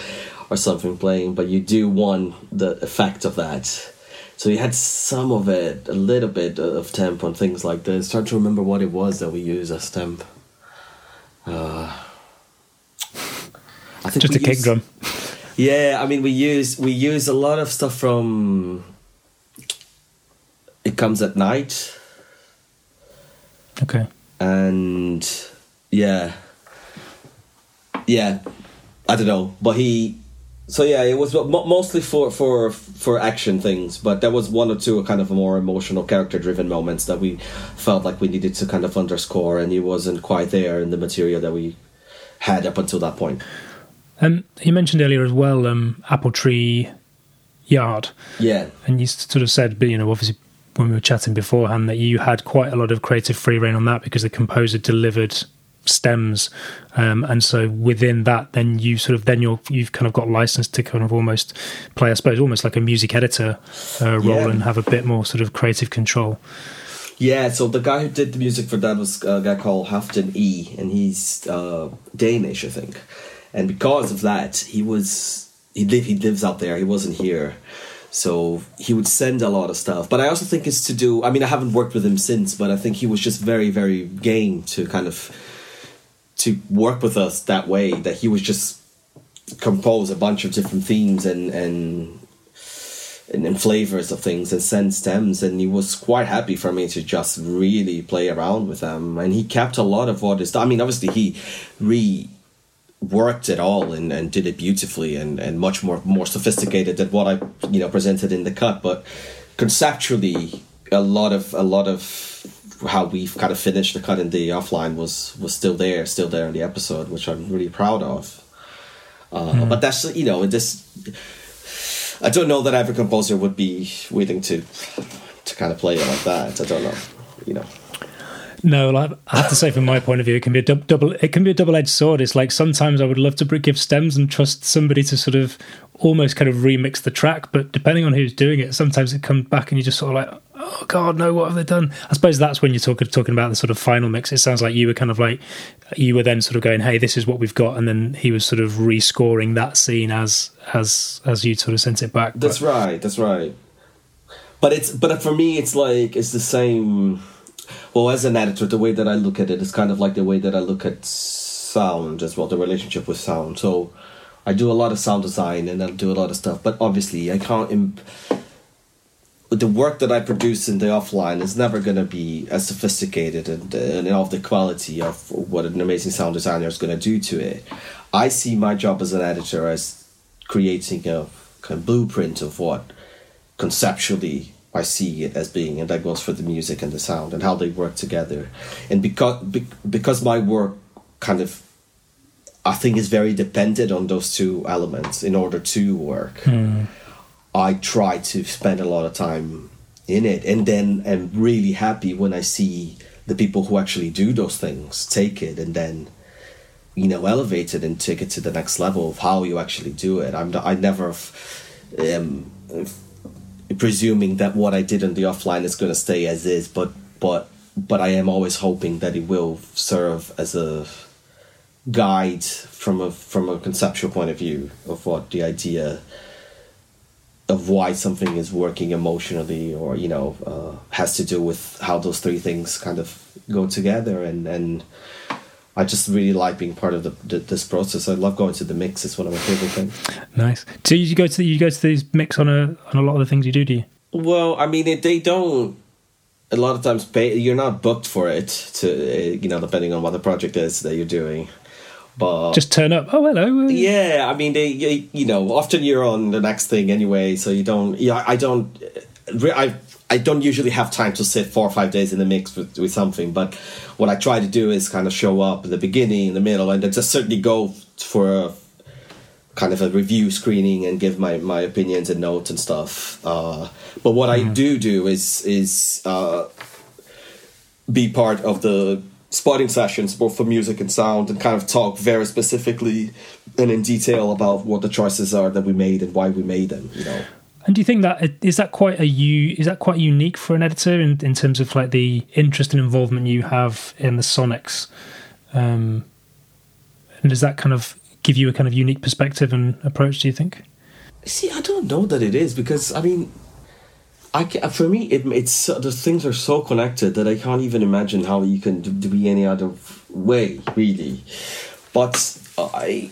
S2: or something playing, but you do want the effect of that so we had some of it, a little bit of temp on things like this. Trying to remember what it was that we use as temp. Uh,
S1: I think just a kick drum.
S2: Yeah, I mean we use we use a lot of stuff from. It comes at night.
S1: Okay.
S2: And yeah, yeah, I don't know, but he so yeah, it was mostly for for for action things, but there was one or two kind of more emotional, character-driven moments that we felt like we needed to kind of underscore, and it wasn't quite there in the material that we had up until that point.
S1: Um, you mentioned earlier as well, um, Apple Tree Yard.
S2: Yeah,
S1: and you sort of said, but you know, obviously when we were chatting beforehand, that you had quite a lot of creative free reign on that because the composer delivered stems um, and so within that then you sort of then you're you've kind of got license to kind of almost play i suppose almost like a music editor uh, role yeah. and have a bit more sort of creative control
S2: yeah so the guy who did the music for that was a guy called Halfdan E and he's uh, danish i think and because of that he was he live he lives out there he wasn't here So he would send a lot of stuff, but I also think it's to do. I mean, I haven't worked with him since, but I think he was just very, very game to kind of to work with us that way. That he was just compose a bunch of different themes and and and, and flavors of things and send stems, and he was quite happy for me to just really play around with them. And he kept a lot of what is. I mean, obviously he re worked it all and, and did it beautifully and, and much more more sophisticated than what I you know presented in the cut. But conceptually, a lot of a lot of how we've kind of finished the cut in the offline was was still there, still there in the episode, which I'm really proud of. Uh, mm. But that's you know this. I don't know that every composer would be willing to to kind of play it like that. I don't know, you know.
S1: No, like, I have to say, from my point of view, it can be a double. It can be a double-edged sword. It's like sometimes I would love to give stems and trust somebody to sort of almost kind of remix the track, but depending on who's doing it, sometimes it comes back and you just sort of like, oh god, no, what have they done? I suppose that's when you're talking talking about the sort of final mix. It sounds like you were kind of like you were then sort of going, hey, this is what we've got, and then he was sort of rescoring that scene as as as you sort of sent it back.
S2: That's but, right. That's right. But it's but for me, it's like it's the same well, as an editor, the way that I look at it is kind of like the way that I look at sound as well, the relationship with sound. So I do a lot of sound design and I do a lot of stuff, but obviously I can't. Imp- the work that I produce in the offline is never going to be as sophisticated and, and of the quality of what an amazing sound designer is going to do to it. I see my job as an editor as creating a kind of blueprint of what conceptually I see it as being, and that goes for the music and the sound and how they work together. And because because my work kind of, I think, is very dependent on those two elements in order to work. Mm. I try to spend a lot of time in it, and then am really happy when I see the people who actually do those things take it and then you know elevate it and take it to the next level of how you actually do it. I'm I never um, presuming that what I did on the offline is going to stay as is, but but but I am always hoping that it will serve as a guide from a from a conceptual point of view of what the idea of why something is working emotionally or you know uh, has to do with how those three things kind of go together and and I just really like being part of the, the, this process. I love going to the mix. It's one of my favorite things.
S1: Nice. So you go to the, you go to these mix on a on a lot of the things you do, do you?
S2: Well, I mean, they don't. A lot of times, pay, you're not booked for it. To uh, you know, depending on what the project is that you're doing. But
S1: just turn up. Oh, hello.
S2: Yeah, I mean, they you know, often you're on the next thing anyway, so you don't. Yeah, I don't. I I don't usually have time to sit four or five days in the mix with, with something, but what I try to do is kind of show up in the beginning, in the middle, and then just certainly go for a kind of a review screening and give my, my opinions and notes and stuff. Uh, but what mm. I mm-hmm. do do is is uh, be part of the spotting sessions, both for music and sound, and kind of talk very specifically and in detail about what the choices are that we made and why we made them. You know.
S1: And do you think that is that quite a you is that quite unique for an editor in, in terms of like the interest and involvement you have in the sonics, um, and does that kind of give you a kind of unique perspective and approach? Do you think?
S2: See, I don't know that it is because I mean, I can, for me it it's the things are so connected that I can't even imagine how you can be any other way really. But I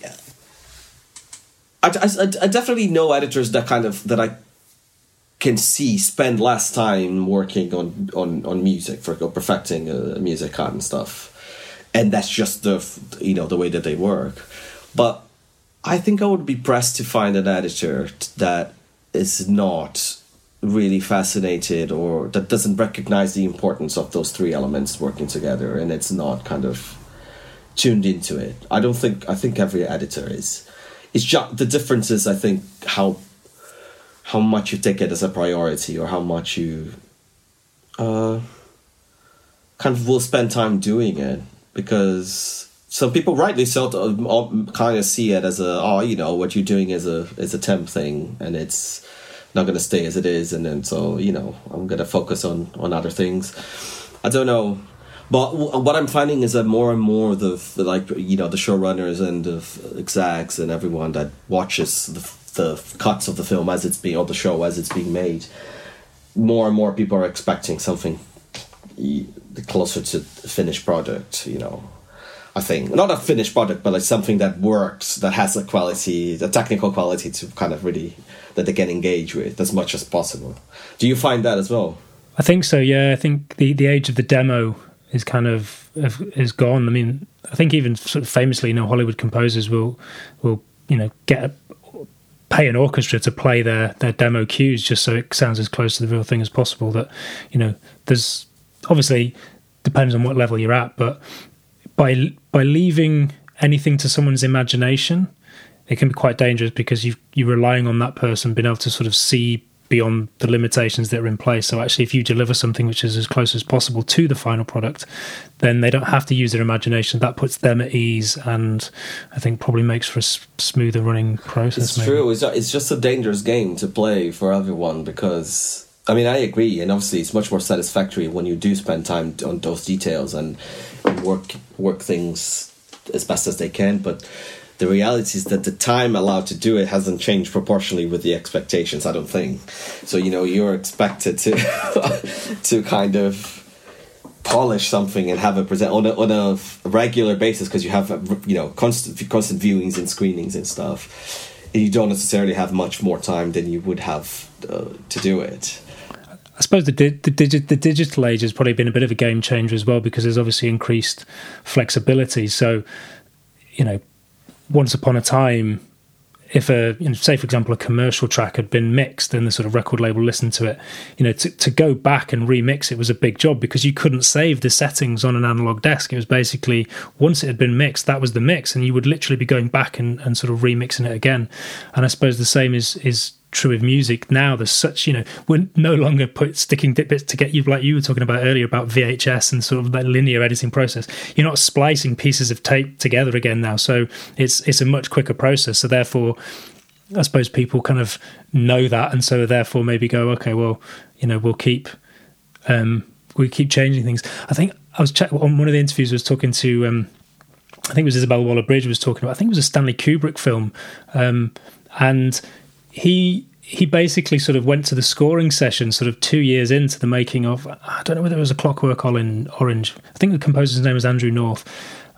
S2: I, I, I definitely know editors that kind of that I can see spend less time working on on on music for perfecting a music and stuff and that's just the you know the way that they work but i think i would be pressed to find an editor that is not really fascinated or that doesn't recognize the importance of those three elements working together and it's not kind of tuned into it. I don't think i think every editor is. It's just the difference is I think how how much you take it as a priority or how much you uh, kind of will spend time doing it because some people rightly so uh, kind of see it as a oh you know what you're doing is a is a temp thing and it's not going to stay as it is and then so you know i'm going to focus on on other things i don't know but what I'm finding is that more and more the, the like you know the showrunners and the execs and everyone that watches the the cuts of the film as it's being or the show as it's being made, more and more people are expecting something closer to finished product. You know, I think not a finished product, but like something that works, that has a quality, the technical quality to kind of really that they can engage with as much as possible. Do you find that as well?
S1: I think so. Yeah, I think the the age of the demo is kind of is gone. I mean, I think even sort of famously, you know, Hollywood composers will will you know get pay an orchestra to play their their demo cues just so it sounds as close to the real thing as possible. That you know, there's obviously depends on what level you're at, but by by leaving anything to someone's imagination, it can be quite dangerous because you you're relying on that person being able to sort of see beyond the limitations that are in place. So actually, if you deliver something which is as close as possible to the final product, then they don't have to use their imagination. That puts them at ease, and I think probably makes for a smoother running process.
S2: It's maybe. true. It's, it's just a dangerous game to play for everyone because. I mean, I agree, and obviously, it's much more satisfactory when you do spend time on those details and work work things as best as they can. But the reality is that the time allowed to do it hasn't changed proportionally with the expectations. I don't think so. You know, you're expected to to kind of polish something and have it present on a, on a regular basis because you have you know constant constant viewings and screenings and stuff. You don't necessarily have much more time than you would have uh, to do it.
S1: I suppose the the, digi- the digital age has probably been a bit of a game changer as well because there's obviously increased flexibility. So, you know, once upon a time, if a you know, say for example a commercial track had been mixed and the sort of record label listened to it you know to, to go back and remix it was a big job because you couldn't save the settings on an analog desk it was basically once it had been mixed that was the mix and you would literally be going back and, and sort of remixing it again and i suppose the same is is true with music now. There's such, you know, we're no longer put sticking dip bits to get you like you were talking about earlier about VHS and sort of that linear editing process. You're not splicing pieces of tape together again now, so it's it's a much quicker process. So therefore, I suppose people kind of know that, and so therefore maybe go, okay, well, you know, we'll keep um, we keep changing things. I think I was check- on one of the interviews. I was talking to. Um, I think it was Isobel Waller Bridge was talking about. I think it was a Stanley Kubrick film, um, and he he basically sort of went to the scoring session sort of two years into the making of I don't know whether it was a Clockwork Orange. I think the composer's name was Andrew North,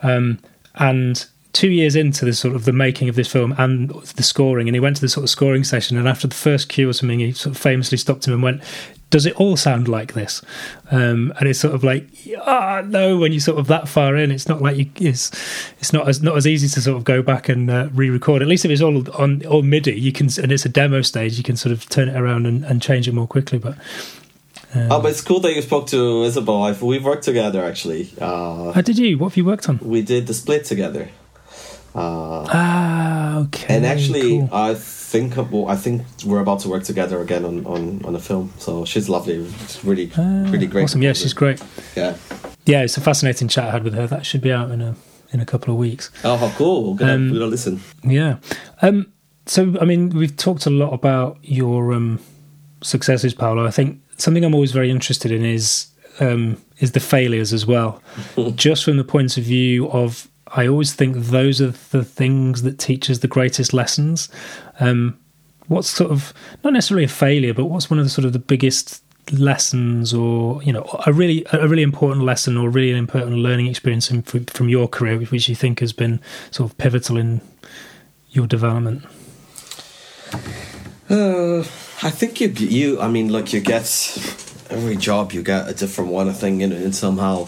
S1: um, and two years into the sort of the making of this film and the scoring, and he went to the sort of scoring session, and after the first cue or something, he sort of famously stopped him and went, "Does it all sound like this?" Um, and it's sort of like, ah, oh, no. When you're sort of that far in, it's not like you, it's it's not as not as easy to sort of go back and uh, re-record. At least if it's all on all MIDI, you can, and it's a demo stage, you can sort of turn it around and, and change it more quickly. But
S2: um, oh, but it's cool that you spoke to Isobel. We've worked together actually.
S1: Uh, How did you? What have you worked on?
S2: We did the split together.
S1: Uh, ah, okay.
S2: And actually, cool. I think well, I think we're about to work together again on, on, on a film. So she's lovely. It's really ah, really great.
S1: Awesome. Yeah, she's great.
S2: Yeah.
S1: Yeah, it's a fascinating chat I had with her. That should be out in a in a couple of weeks.
S2: Oh, how cool! We're um, gonna listen.
S1: Yeah. Um, so, I mean, we've talked a lot about your um, successes, Paulo. I think something I'm always very interested in is um, is the failures as well, just from the point of view of I always think those are the things that teach us the greatest lessons. Um, what's sort of not necessarily a failure, but what's one of the sort of the biggest lessons, or you know, a really a really important lesson, or really an important learning experience in, from, from your career, which you think has been sort of pivotal in your development?
S2: Uh, I think you you I mean, look, you get every job you get a different one. I think, and, and somehow.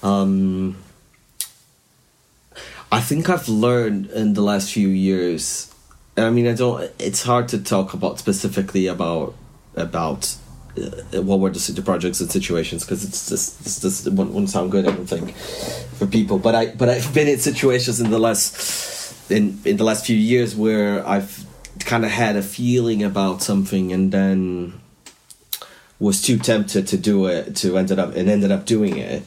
S2: Um, I think I've learned in the last few years. I mean, I don't. It's hard to talk about specifically about about uh, what were the, projects and situations because it's just it's just it wouldn't, wouldn't sound good. I don't think for people. But I but I've been in situations in the last in in the last few years where I've kind of had a feeling about something and then was too tempted to do it to ended up and ended up doing it,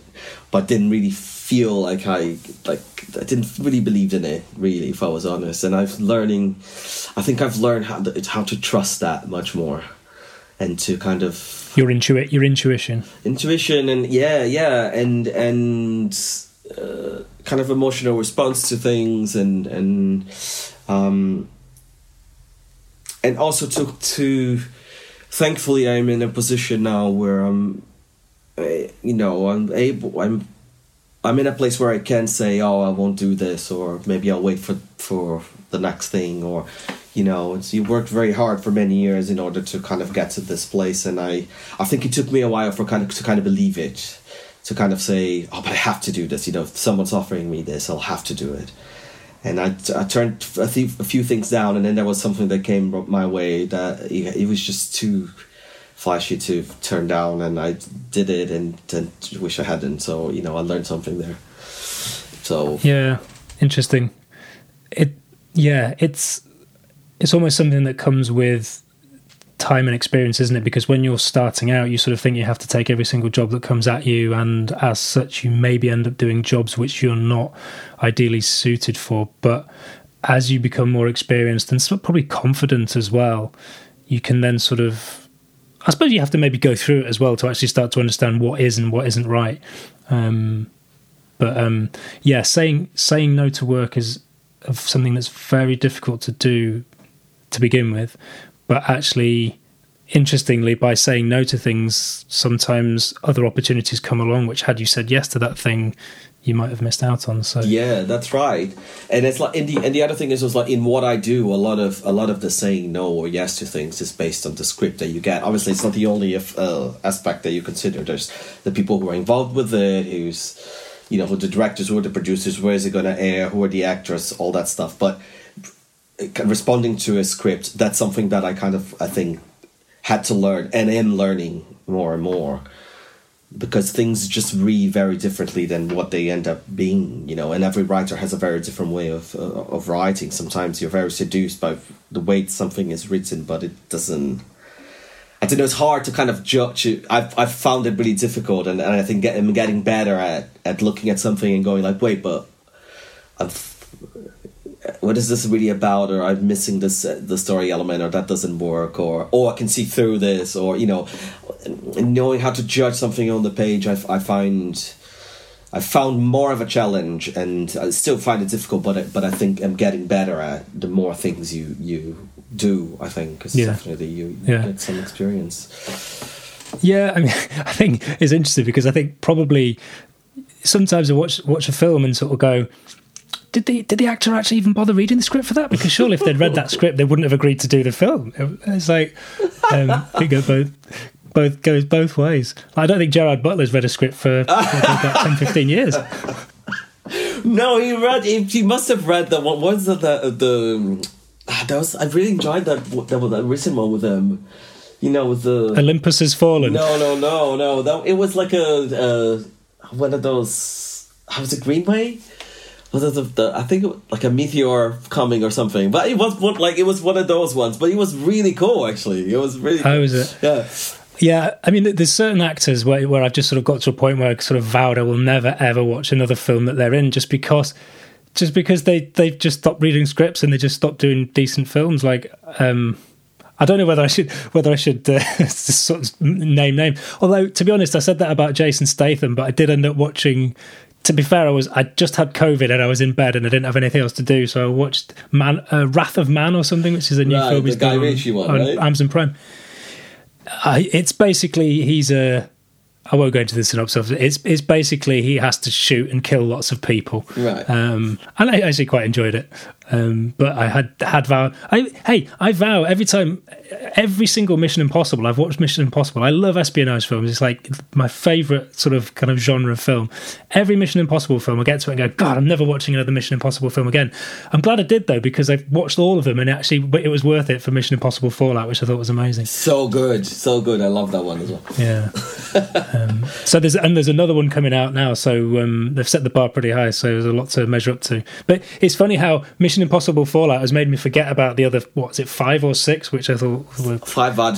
S2: but didn't really feel like I like I didn't really believe in it really if I was honest. And I've learning I think I've learned how to, how to trust that much more and to kind of
S1: your intuit your intuition.
S2: Intuition and yeah yeah and and uh, kind of emotional response to things and and um and also to to thankfully I'm in a position now where I'm uh, you know I'm able I'm I'm in a place where I can say oh I won't do this or maybe I'll wait for for the next thing or you know it's you worked very hard for many years in order to kind of get to this place and I I think it took me a while for kind of to kind of believe it to kind of say oh but I have to do this you know if someone's offering me this I'll have to do it. And I, I turned a few, a few things down, and then there was something that came my way that it, was just too flashy to turn down, and I did it, and, and wish I hadn't. So you know, I learned something there. So
S1: yeah, interesting. It yeah, it's it's almost something that comes with time and experience, isn't it? Because when you're starting out, you sort of think you have to take every single job that comes at you, and as such, you maybe end up doing jobs which you're not ideally suited for. But as you become more experienced and probably confident as well, you can then sort of, I suppose, you have to maybe go through it as well to actually start to understand what is and what isn't right. Um, but um, yeah, saying saying no to work is something that's very difficult to do to begin with but actually interestingly by saying no to things sometimes other opportunities come along which had you said yes to that thing you might have missed out on so.
S2: Yeah that's right. And it's like in the and the other thing is was like in what i do a lot of a lot of the saying no or yes to things is based on the script that you get. Obviously it's not the only uh, aspect that you consider. There's the people who are involved with it who's you know who the directors who are the producers where is it going to air who are the actors all that stuff. But responding to a script that's something that i kind of i think had to learn and am learning more and more because things just read very differently than what they end up being you know and every writer has a very different way of uh, of writing sometimes you're very seduced by the way something is written but it doesn't I don't know. It's hard to kind of judge. It. I've I've found it really difficult, and, and I think get, I'm getting better at at looking at something and going like, wait, but I'm what is this really about or i'm missing this uh, the story element or that doesn't work or or i can see through this or you know knowing how to judge something on the page i, I find i found more of a challenge and i still find it difficult but I, but i think i'm getting better at the more things you you do i think yeah. definitely you, you yeah. get some experience
S1: yeah i mean i think it's interesting because i think probably sometimes i watch watch a film and sort of go did the did the actor actually even bother reading the script for that? Because surely if they'd read that script, they wouldn't have agreed to do the film. It's like um, it goes both both goes both ways. I don't think Gerard Butler's read a script for, for about 10, 15 years.
S2: No, he read. He, he must have read the what was the the, the ah, that was I really enjoyed that that was that recent one with um you know with the
S1: Olympus has fallen.
S2: No, no, no, no. That it was like a uh, one of those. How was it Greenland? Was it the, the, I think it, was like a meteor coming or something. But it was one, like it was one of those ones. But it was really cool actually. It was really.
S1: How was it?
S2: Yeah.
S1: Yeah, I mean, there's certain actors where, where I've just sort of got to a point where I sort of vowed I will never ever watch another film that they're in, just because, just because they they've just stopped reading scripts and they just stopped doing decent films. Like, um, I don't know whether I should whether I should uh, sort of name name. Although to be honest, I said that about Jason Statham, but I did end up watching to be fair, I was I just had COVID and I was in bed and I didn't have anything else to do, so I watched Man uh, Wrath of Man or something, which is a new
S2: right,
S1: film
S2: he's Guy Ritchie one,
S1: on
S2: right?
S1: Amazon Prime. Uh, it's basically he's a. I won't go into the synopsis. It's it's basically he has to shoot and kill lots of people,
S2: right?
S1: Um, and I actually quite enjoyed it. Um, but I had had vow. I, hey, I vow every time, every single Mission Impossible. I've watched Mission Impossible. I love espionage films. It's like my favorite sort of kind of genre of film. Every Mission Impossible film, I get to it and go, God, I'm never watching another Mission Impossible film again. I'm glad I did though because I've watched all of them and actually it was worth it for Mission Impossible Fallout, which I thought was amazing.
S2: So good, so good. I love that one as well.
S1: Yeah. um, so there's and there's another one coming out now. So um, they've set the bar pretty high. So there's a lot to measure up to. But it's funny how Mission Mission Impossible Fallout has made me forget about the other. What is it, five or six? Which I thought were
S2: five. Bad,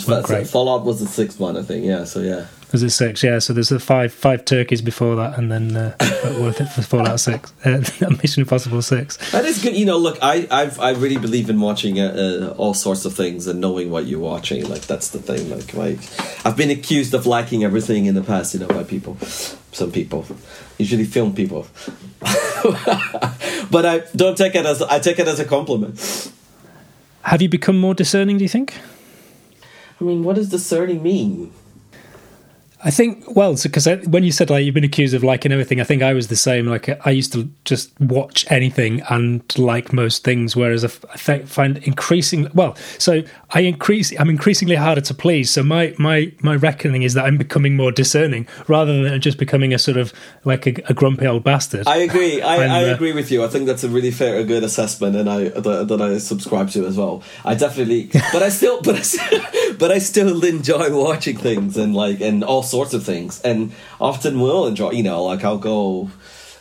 S2: Fallout was the sixth one, I think. Yeah. So yeah.
S1: Was it six? Yeah. So there's the five five turkeys before that, and then uh, worth it for Fallout Six, uh, Mission Impossible Six.
S2: That is good. You know, look, I I've, i really believe in watching uh, uh, all sorts of things and knowing what you're watching. Like that's the thing. Like like I've been accused of liking everything in the past. You know, by people, some people, usually film people. but I don't take it as I take it as a compliment.
S1: Have you become more discerning? Do you think?
S2: I mean, what does discerning mean?
S1: I think well, because so, when you said like you've been accused of liking everything, I think I was the same. Like I used to just watch anything and like most things, whereas I, find increasingly well. So I increase, I'm increasingly harder to please. So my my my reckoning is that I'm becoming more discerning rather than just becoming a sort of like a, a grumpy old bastard.
S2: I agree. I, and, I uh, agree with you. I think that's a really fair, a good assessment, and I that, that I subscribe to as well. I definitely, but I still, but I, but I still enjoy watching things and like and also sorts of things, and often will enjoy. You know, like I'll go.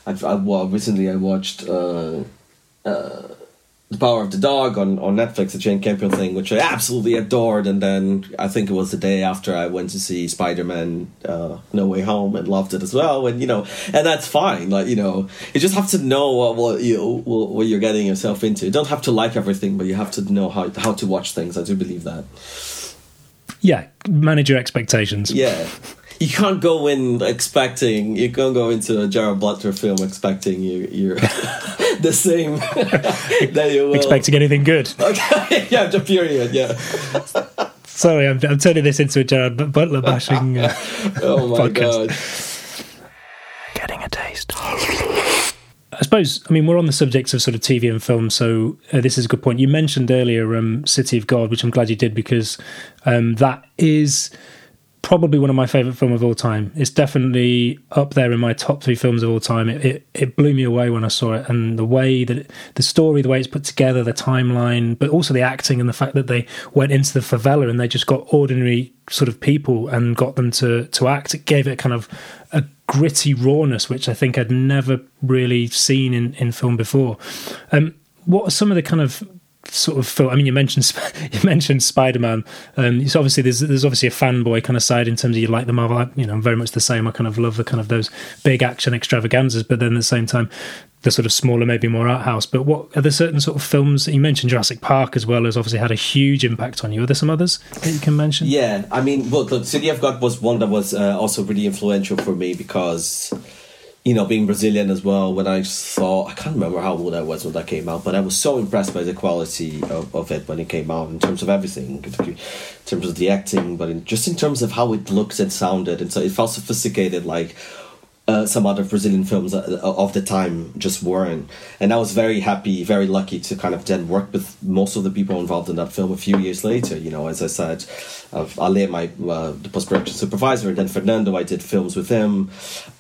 S2: I've, I, well, recently I watched uh, uh, the Power of the Dog on, on Netflix, the Jane Campion thing, which I absolutely adored. And then I think it was the day after I went to see Spider Man uh, No Way Home and loved it as well. And you know, and that's fine. Like you know, you just have to know what, what you what you're getting yourself into. You don't have to like everything, but you have to know how how to watch things. I do believe that.
S1: Yeah, manage your expectations.
S2: Yeah you can't go in expecting you can't go into a Gerard Butler film expecting you you're the same that you will.
S1: expecting anything good.
S2: Okay, yeah, the period, yeah.
S1: Sorry, I'm, I'm turning this into a Gerard Butler bashing uh,
S2: oh my podcast.
S1: god. Getting a taste. I suppose, I mean, we're on the subject of sort of TV and film, so uh, this is a good point. You mentioned earlier um, City of God, which I'm glad you did because um, that is probably one of my favorite films of all time. It's definitely up there in my top three films of all time. It, it, it blew me away when I saw it, and the way that it, the story, the way it's put together, the timeline, but also the acting and the fact that they went into the favela and they just got ordinary sort of people and got them to to act. It gave it kind of a gritty rawness, which I think I'd never really seen in in film before. Um, what are some of the kind of sort of. I mean, you mentioned you mentioned Spider Man. Um, it's obviously there's there's obviously a fanboy kind of side in terms of you like the Marvel. You know, I'm very much the same. I kind of love the kind of those big action extravaganzas, but then at the same time, the sort of smaller, maybe more art house. But what are there certain sort of films that you mentioned? Jurassic Park as well has obviously had a huge impact on you. Are there some others that you can mention?
S2: Yeah, I mean, well, the City of God was one that was uh, also really influential for me because you know, being Brazilian as well, when I saw, I can't remember how old I was when that came out, but I was so impressed by the quality of, of it when it came out in terms of everything, in terms of the acting, but in, just in terms of how it looked and sounded. And so it felt sophisticated, like uh, some other Brazilian films uh, of the time just weren't. And I was very happy, very lucky to kind of then work with most of the people involved in that film a few years later. You know, as I said, uh, Ale, my uh, the post production supervisor, and then Fernando, I did films with him.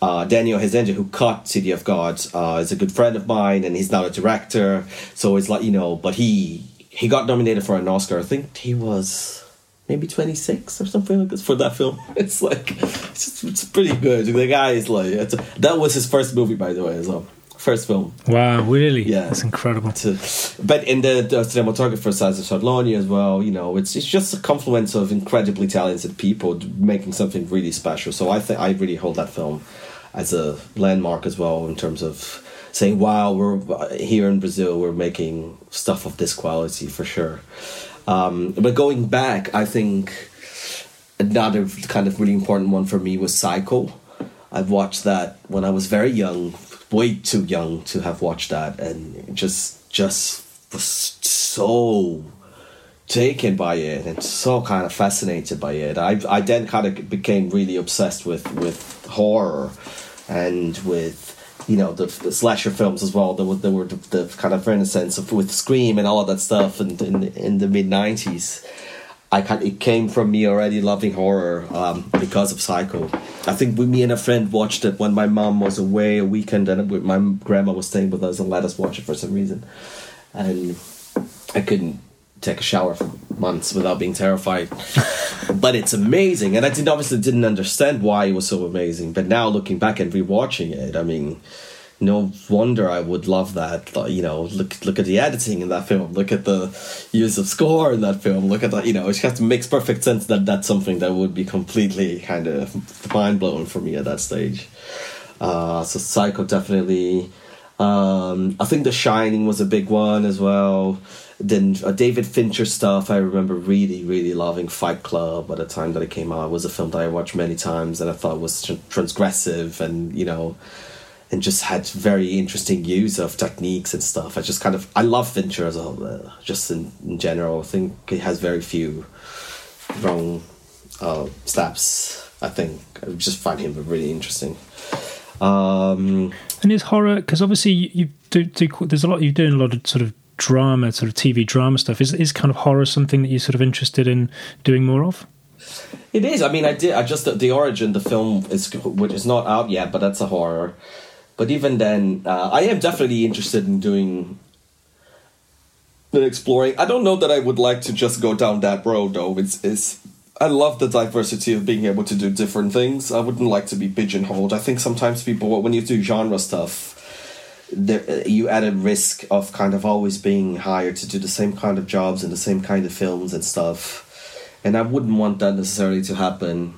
S2: Uh, Daniel Rezende, who cut City of God, uh, is a good friend of mine, and he's now a director. So it's like you know, but he he got nominated for an Oscar. I think he was maybe 26 or something like this for that film. It's like, it's, just, it's pretty good. The guy is like, a, that was his first movie, by the way, as well. First film.
S1: Wow, really?
S2: Yeah.
S1: That's incredible.
S2: To, but in the, the cinematographer César Charlone as well, you know, it's it's just a confluence of incredibly talented people making something really special. So I think I really hold that film as a landmark as well in terms of saying, wow, we're uh, here in Brazil, we're making stuff of this quality for sure. Um, but going back, I think another kind of really important one for me was Psycho. I've watched that when I was very young, way too young to have watched that, and just just was so taken by it and so kind of fascinated by it. I I then kind of became really obsessed with with horror and with you know the, the, slasher films as well. There were there were the, the, kind of renaissance of with Scream and all that stuff, and in, in the mid nineties. I kind it came from me already loving horror um, because of Psycho. I think we, me and a friend watched it when my mom was away a weekend, and my grandma was staying with us and let us watch it for some reason, and I couldn't take a shower for months without being terrified. but it's amazing, and I didn't obviously didn't understand why it was so amazing. But now looking back and rewatching it, I mean, no wonder I would love that. You know, look look at the editing in that film. Look at the use of score in that film. Look at that. You know, it just makes perfect sense that that's something that would be completely kind of mind blowing for me at that stage. Uh, so Psycho definitely. Um, I think The Shining was a big one as well then uh, David Fincher stuff. I remember really, really loving Fight Club at the time that it came out. It was a film that I watched many times and I thought was transgressive and you know, and just had very interesting use of techniques and stuff. I just kind of I love Fincher as a uh, just in, in general. I think he has very few wrong uh, steps. I think I just find him really interesting. Um,
S1: and is horror because obviously you do, do there's a lot you're doing a lot of sort of drama, sort of TV drama stuff. Is is kind of horror something that you're sort of interested in doing more of?
S2: It is. I mean, I did. I just the origin, the film is which is not out yet, but that's a horror. But even then, uh, I am definitely interested in doing in exploring. I don't know that I would like to just go down that road though. It's it's I love the diversity of being able to do different things. I wouldn't like to be pigeonholed. I think sometimes people when you do genre stuff, there, you at a risk of kind of always being hired to do the same kind of jobs and the same kind of films and stuff. And I wouldn't want that necessarily to happen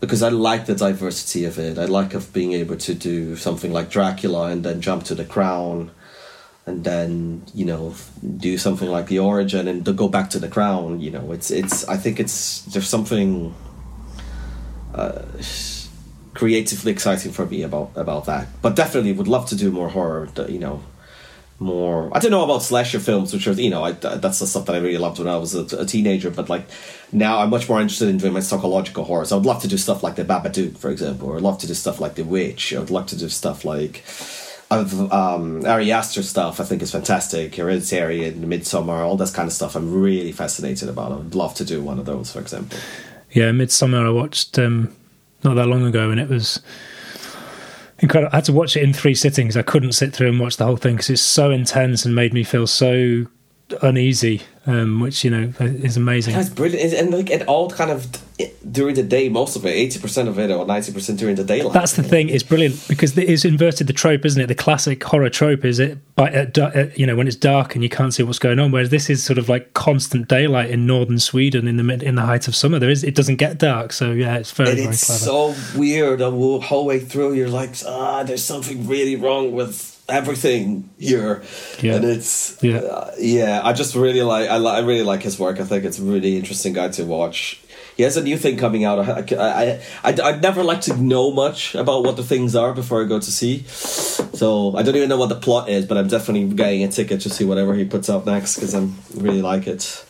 S2: because I like the diversity of it. I like of being able to do something like Dracula and then jump to the Crown, and then you know do something like the Origin and go back to the Crown. You know, it's it's. I think it's there's something uh, creatively exciting for me about about that. But definitely would love to do more horror. You know, more. I don't know about slasher films, which are you know I, that's the stuff that I really loved when I was a, a, teenager. But like now, I'm much more interested in doing my psychological horror. So I would love to do stuff like the Babadook, for example, or I'd love to do stuff like The Witch. I would love to do stuff like um, Ari Aster stuff. I think is fantastic. Hereditary and Midsommar, all this kind of stuff. I'm really fascinated about. I would love to do one of those, for example.
S1: Yeah, Midsommar. I watched um, not that long ago, and it was incredible. I had to watch it in three sittings. I couldn't sit through and watch the whole thing because it's so intense and made me feel so uneasy, um, which you know is amazing.
S2: That's brilliant, and like it all kind of during the day, most of it, eighty percent of it, or ninety percent during the daylight.
S1: That's the thing; it's brilliant because it is inverted the trope, isn't it? The classic horror trope is it, by at, at, you know, when it's dark and you can't see what's going on. Whereas this is sort of like constant daylight in northern Sweden in the mid, in the height of summer. There is, it doesn't get dark, so yeah, it's very,
S2: and it's so weird. The whole way through, you're like, ah, there's something really wrong with everything here yeah. and it's yeah uh, yeah i just really like I, I really like his work i think it's a really interesting guy to watch he has a new thing coming out. I, I, I, i'd never like to know much about what the things are before i go to see. So i don't even know what the plot is but i'm definitely getting a ticket to see whatever he puts out next because i really like it.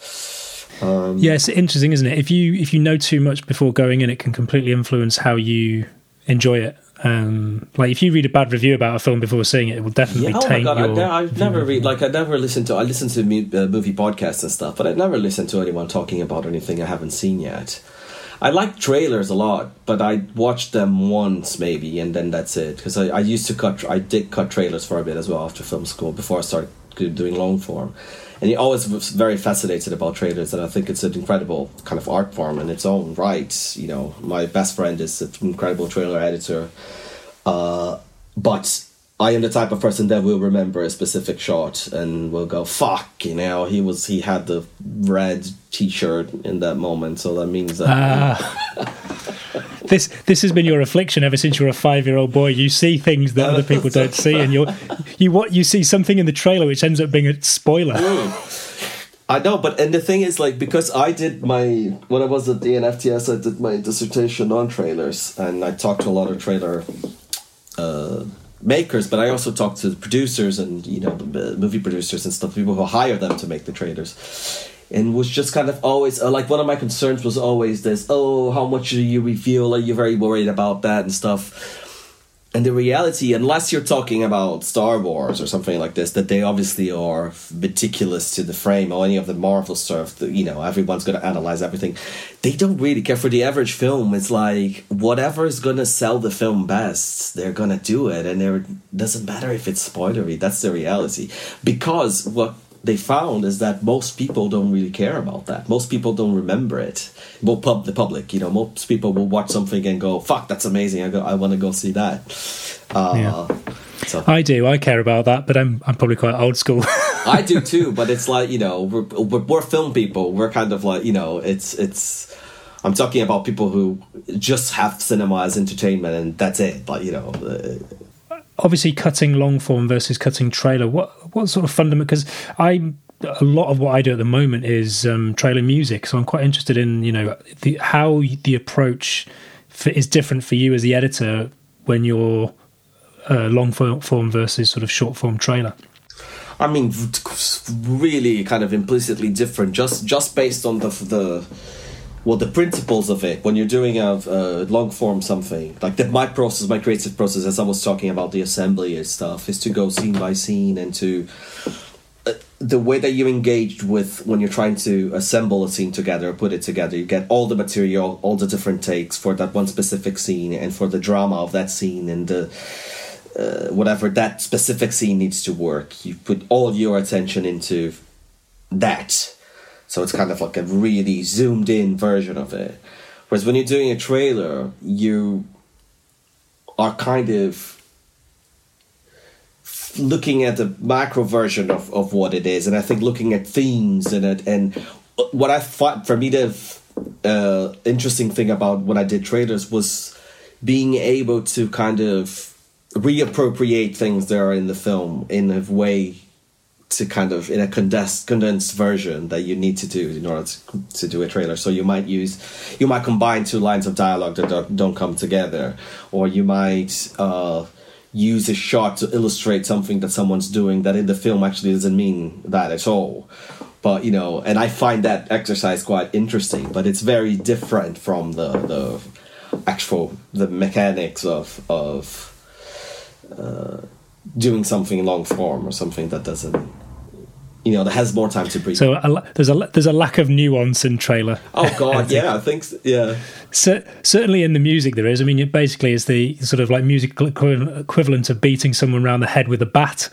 S1: Um, yeah it's interesting isn't it? If you if you know too much before going in it can completely influence how you enjoy it um, like if you read a bad review about a film before seeing it, it will definitely yeah, oh taint my God,
S2: your. I, have never read like I never listened to I listen to uh, movie podcasts and stuff, but I never listened to anyone talking about anything I haven't seen yet. I like trailers a lot, but I watched them once maybe, and then that's it. Because I, I used to cut, I did cut trailers for a bit as well after film school before I started doing long form and he always very fascinated about trailers and i think it's an incredible kind of art form in its own right you know. My best friend is an incredible trailer editor uh, but I am the type of person that will remember a specific shot and will go, "Fuck!" You know, he was he had the red T-shirt in that moment, so that means that.
S1: Uh, this this has been your affliction ever since you were a five year old boy. You see things that other people don't see, and you you what you see something in the trailer which ends up being a spoiler.
S2: I know, but and the thing is, like, because I did my when I was at the NFTS, I did my dissertation on trailers, and I talked to a lot of trailer uh, makers, but I also talk to producers and you know movie producers and stuff, people who hire them to make the trailers. And was just kind of always uh, like one of my concerns was always this: oh, how much do you reveal? Are you very worried about that and stuff? And the reality, unless you're talking about Star Wars or something like this, that they obviously are meticulous to the frame or any of the Marvel stuff, you know, everyone's going to analyze everything. They don't really care for the average film. It's like whatever is going to sell the film best, they're going to do it. And it doesn't matter if it's spoilery. That's the reality. Because what they found is that most people don't really care about that. Most people don't remember it. Well, pub the public, you know, most people will watch something and go, "Fuck, that's amazing! I go, I want to go see that." Uh, yeah.
S1: So. I do. I care about that, but I'm I'm probably quite old school.
S2: I do too, but it's like you know, we're, we're, we're film people. We're kind of like you know, it's it's. I'm talking about people who just have cinema as entertainment, and that's it. Like you know. Uh,
S1: obviously cutting long form versus cutting trailer what what sort of fundamental because i a lot of what i do at the moment is um, trailer music so i'm quite interested in you know the, how the approach for, is different for you as the editor when you're uh, long form versus sort of short form trailer?
S2: I mean, really kind of implicitly different, just just based on the the well the principles of it when you're doing a, a long form something like that my process my creative process as i was talking about the assembly and stuff is to go scene by scene and to uh, the way that you engage with when you're trying to assemble a scene together put it together you get all the material all the different takes for that one specific scene and for the drama of that scene and the uh, whatever that specific scene needs to work. You put all your attention into that so it's kind of like a really zoomed in version of it. Whereas when you're doing a trailer, you are kind of looking at the macro version of, of what it is, and I think looking at themes and it, and what I thought for me the uh, interesting thing about when I did trailers was being able to kind of reappropriate things that are in the film in a way to kind of in a condensed condensed version that you need to do in order to, to do a trailer. So you might use, you might combine two lines of dialogue that don't, don't come together, or you might uh, use a shot to illustrate something that someone's doing that in the film actually doesn't mean that at all. But you know, and I find that exercise quite interesting. But it's very different from the the actual the mechanics of of. Uh, doing something long form or something that doesn't you know that has more time to breathe.
S1: So a, there's a there's a lack of nuance in trailer.
S2: Oh God, yeah, I think so, yeah.
S1: So, certainly in the music there is. I mean, it basically is the sort of like musical equivalent of beating someone around the head with a bat.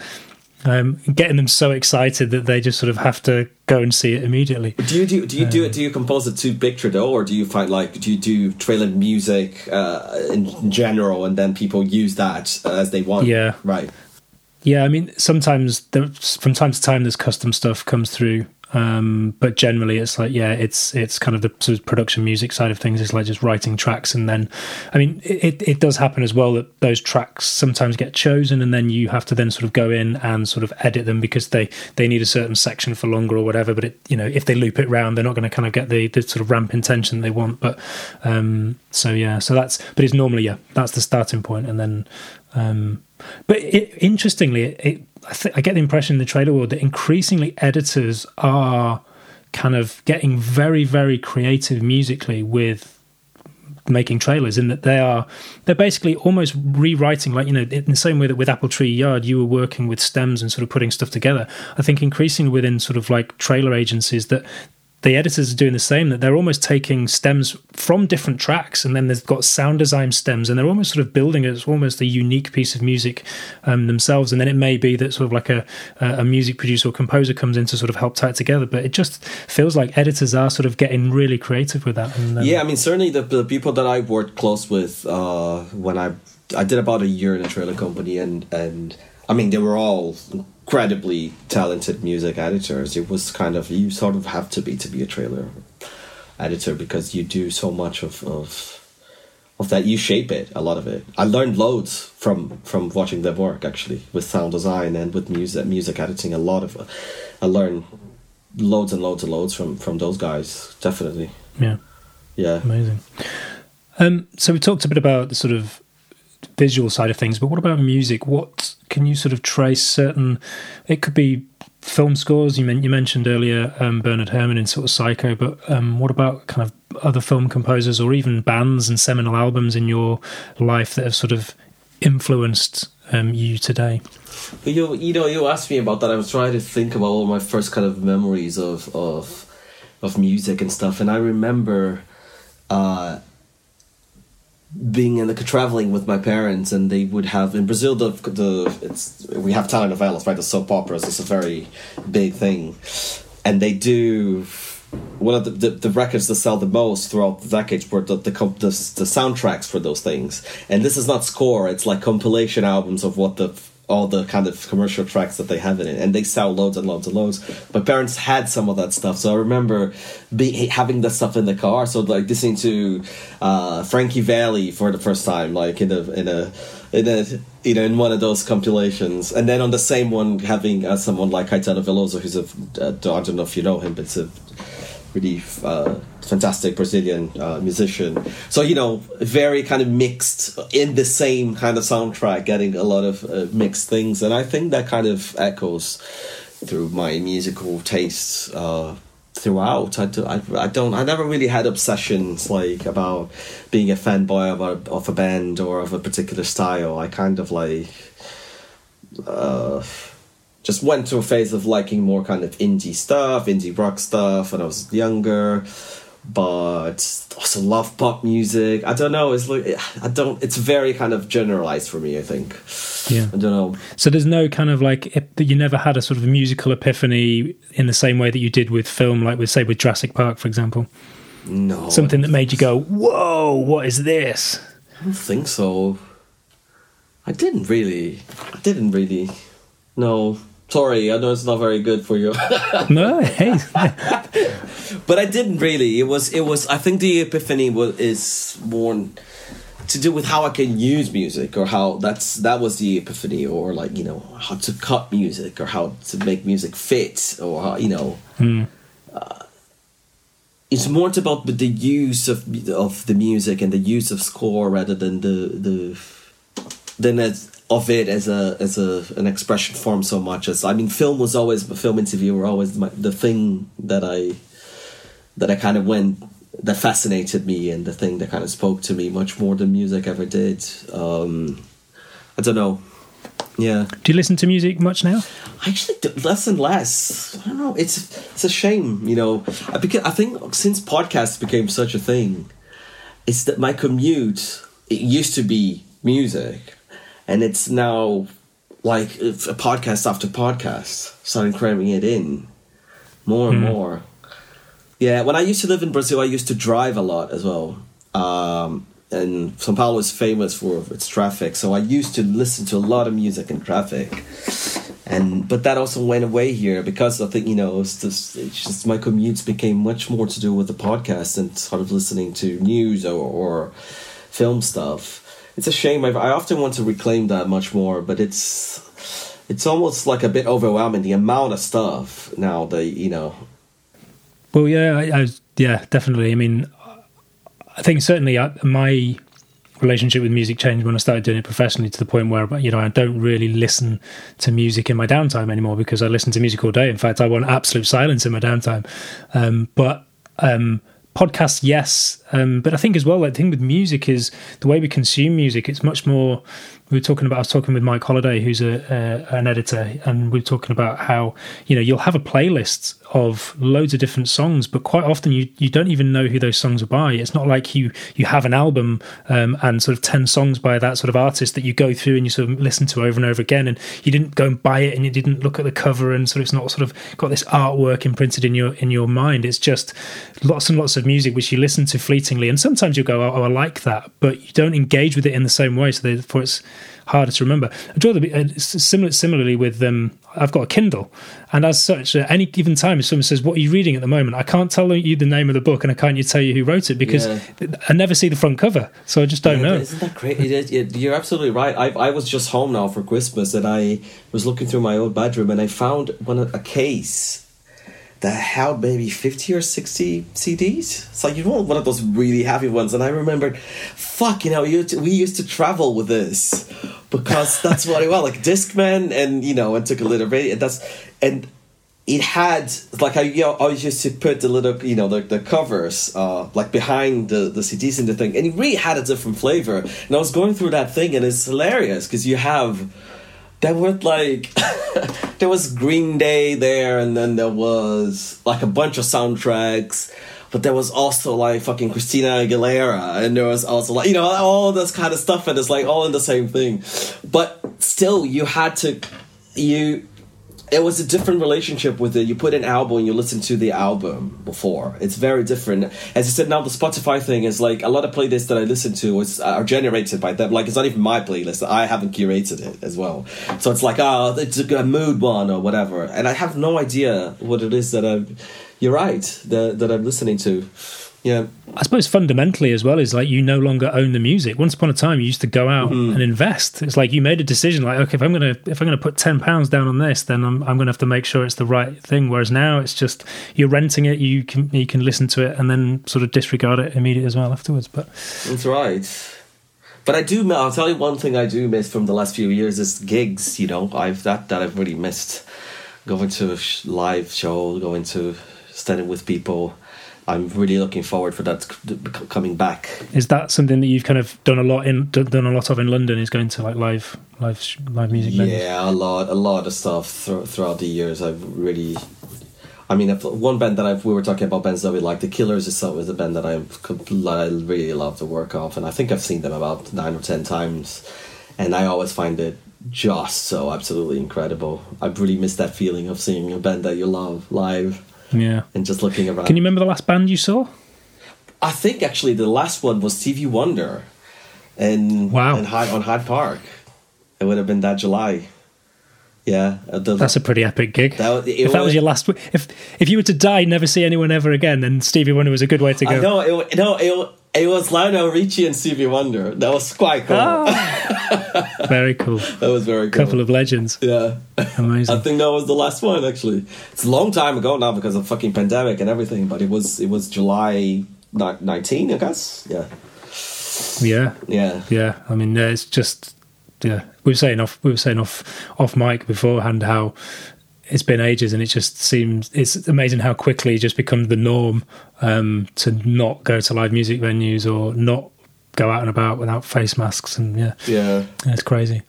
S1: Um, getting them so excited that they just sort of have to go and see it immediately.
S2: Do you do, do you do it? Do you compose it to picture though, or do you find like do you do trailer music uh, in general, and then people use that as they want?
S1: Yeah,
S2: right.
S1: Yeah, I mean, sometimes there, from time to time, there's custom stuff comes through, um, but generally, it's like yeah, it's it's kind of the sort of production music side of things. It's like just writing tracks, and then, I mean, it it does happen as well that those tracks sometimes get chosen, and then you have to then sort of go in and sort of edit them because they they need a certain section for longer or whatever. But it you know if they loop it round, they're not going to kind of get the the sort of ramp intention they want. But um, so yeah, so that's but it's normally yeah that's the starting point, and then um, but it, interestingly, it, I, th- I, get the impression in the trailer world that increasingly editors are kind of getting very, very creative musically with making trailers in that they are they're basically almost rewriting like you know in the same way that with apple tree yard you were working with stems and sort of putting stuff together. I think increasingly within sort of like trailer agencies that the editors are doing the same that they're almost taking stems from different tracks and then they've got sound design stems and they're almost sort of building it as almost a unique piece of music um, themselves. And then it may be that sort of like a, a music producer or composer comes in to sort of help tie it together but it just feels like editors are sort of getting really creative with that.
S2: And, um, yeah i mean certainly the, the people that i worked close with uh, when i i did about a year in a trailer company and and i mean they were all incredibly talented music editors. It was kind of you sort of have to be to be a trailer editor because you do so much of of of that. You shape it a lot of it. I learned loads from from watching their work actually with sound design and with music music editing. A lot of I learned loads and loads and loads from from those guys. Definitely.
S1: Yeah.
S2: Yeah.
S1: Amazing. Um, so we talked a bit about the sort of visual side of things, but what about music? What can you sort of trace certain? It could be film scores. You, you mentioned earlier um, Bernard Herrmann in sort of Psycho, but um, what about kind of other film composers or even bands and seminal albums in your life that have sort of influenced um, you today?
S2: You you know you asked me about that. I was trying to think about all my first kind of memories of of of music and stuff, and I remember. Uh, being in the traveling with my parents and they would have in Brazil the the it's we have telenovelas right? The soap operas it's a very big thing. And they do one of the, the, the, records that sell the most throughout the decades were the the, the the soundtracks for those things. And this is not score it's like compilation albums of what the all the kind of commercial tracks that they have in it, and they sell loads and loads and loads. My parents had some of that stuff, so I remember be, having that stuff in the car. So like listening to uh, Frankie Valli for the first time, like in a in a in a you know in one of those compilations, and then on the same one having uh, someone like Caetano Veloso, who's a uh, I don't know if you know him, but it's a really uh, fantastic Brazilian uh, musician. So you know, very kind of mixed in the same kind of soundtrack, getting a lot of uh, mixed things, and I think that kind of echoes through my musical tastes uh, throughout. I, do, I, I don't I never really had obsessions like about being a fanboy of a of a band or of a particular style. I kind of like uh, just went to a phase of liking more kind of indie stuff, indie rock stuff when I was younger. But also love pop music. I don't know. It's like I don't. It's very kind of generalized for me. I think.
S1: Yeah.
S2: I don't know.
S1: So there's no kind of like that you never had a sort of musical epiphany in the same way that you did with film, like with say with Jurassic Park, for example.
S2: No.
S1: Something that made you go, "Whoa, what is this?"
S2: I don't think so. I didn't really. I didn't really. No. Sorry, I know it's not very good for you.
S1: no, hey.
S2: but I didn't really. It was. It was. I think the epiphany was is more to do with how I can use music, or how that's that was the epiphany, or like you know how to cut music, or how to make music fit, or how you know.
S1: Mm.
S2: Uh, it's more about the use of of the music and the use of score rather than the the than as of it as a as a an expression form so much as I mean film was always film interview were always my, the thing that I that I kind of went that fascinated me and the thing that kind of spoke to me much more than music ever did. Um, I don't know. Yeah.
S1: Do you listen to music much now?
S2: I actually do, less and less. I don't know. It's it's a shame, you know. I, because I think since podcasts became such a thing, it's that my commute it used to be music and it's now like a podcast after podcast, starting cramming it in more and mm. more. Yeah, when I used to live in Brazil, I used to drive a lot as well. Um, and São Paulo is famous for its traffic, so I used to listen to a lot of music in traffic. And but that also went away here because I think you know it's just, it's just my commutes became much more to do with the podcast and sort of listening to news or, or film stuff it's a shame. I've, i often want to reclaim that much more, but it's it's almost like a bit overwhelming the amount of stuff now that you know.
S1: Well, yeah, I, I, yeah, definitely. I mean, I think certainly I, my relationship with music changed when I started doing it professionally to the point where you know I don't really listen to music in my downtime anymore because I listen to music all day. In fact, I want absolute silence in my downtime. Um, but um, podcasts, yes, um, but I think as well, Like the thing with music is the way we consume music. It's much more we were talking about. I was talking with Mike Holiday, who's a, a, an editor, and we are talking about how you know you'll have a playlist of loads of different songs, but quite often you you don't even know who those songs are by. It's not like you you have an album um, and sort of ten songs by that sort of artist that you go through and you sort of listen to over and over again, and you didn't go and buy it and you didn't look at the cover and sort of it's not sort of got this artwork imprinted in your in your mind. It's just lots and lots of music which you listen to fleetingly, and sometimes you'll go, oh, I like that, but you don't engage with it in the same way. So therefore, it's harder to remember. I draw the uh, similar, similarly with um, I've got a Kindle, and as such, at any given time, if someone says, "What are you reading at the moment?" I can't tell you the name of the book, and I can't tell you who wrote it because yeah. I never see the front cover, so I just don't yeah, know.
S2: Isn't that it, you're absolutely right. I, I was just home now for Christmas, and I was looking through my old bedroom, and I found one a case that held maybe 50 or 60 CDs. So you know one of those really heavy ones. And I remembered, fuck, you know, we used to travel with this because that's what it was like Discman and, you know, and took a little bit. And that's, and it had like I you know, always used to put the little you know the, the covers uh, like behind the, the CDs in the thing and it really had a different flavor and I was going through that thing and it's hilarious because you have there were like there was Green Day there, and then there was like a bunch of soundtracks. But there was also like fucking Christina Aguilera, and there was also like you know all this kind of stuff, and it's like all in the same thing. But still, you had to you it was a different relationship with it. You put an album and you listen to the album before. It's very different. As I said, now the Spotify thing is like a lot of playlists that I listen to is, uh, are generated by them. Like it's not even my playlist. I haven't curated it as well. So it's like, oh, it's a mood one or whatever. And I have no idea what it is that I'm, you're right, that, that I'm listening to. Yeah.
S1: I suppose fundamentally as well is like you no longer own the music. Once upon a time, you used to go out
S2: Mm-hmm.
S1: and invest. It's like you made a decision, like okay, if I'm gonna if I'm gonna put ten pounds down on this, then I'm I'm gonna have to make sure it's the right thing. Whereas now it's just you're renting it, you can you can listen to it and then sort of disregard it immediately as well afterwards. But
S2: That's right. But I do. I'll tell you one thing I do miss from the last few years is gigs. You know, I've that that I've really missed going to a live show, going to standing with people. I'm really looking forward for that coming back.
S1: is that something that you've kind of done a lot in done a lot of in London? Is going to like live live live music venues?
S2: Yeah, a lot, a lot of stuff thr throughout the years. I've really, I mean, if one band that I've we were talking about bands that we like. The Killers is so is a band that I'm I really love to work off, and I think I've seen them about nine or ten times, and I always find it just so absolutely incredible. I really miss that feeling of seeing a band that you love live
S1: yeah.
S2: and just looking around.
S1: Can you remember the last band you saw?
S2: I think actually the last one was Stevie Wonder, and
S1: Wow.
S2: in Hyde, on Hyde Park. It would have been that July. Yeah, uh, the-
S1: That's a pretty epic gig.
S2: That
S1: if that was
S2: was-
S1: your last, if if you were to die, never see anyone ever again, then Stevie Wonder was a good way to go.
S2: Know it. No, it, it was Lionel Richie and Stevie Wonder. That was quite cool.
S1: Ah. Very cool.
S2: That was very cool.
S1: Couple of legends.
S2: yeah.
S1: Amazing.
S2: I think that was the last one. Actually, it's a long time ago now because of fucking pandemic and everything. But it was it was July nineteen, I guess. Yeah,
S1: Yeah,
S2: yeah.
S1: yeah. I mean, it's just yeah. We were saying off. We were saying off off mic beforehand how it's been ages, and it just seems it's amazing how quickly it just becomes the norm um, to not go to live music venues or not go out and about without face masks, and yeah,
S2: Yeah.
S1: it's crazy.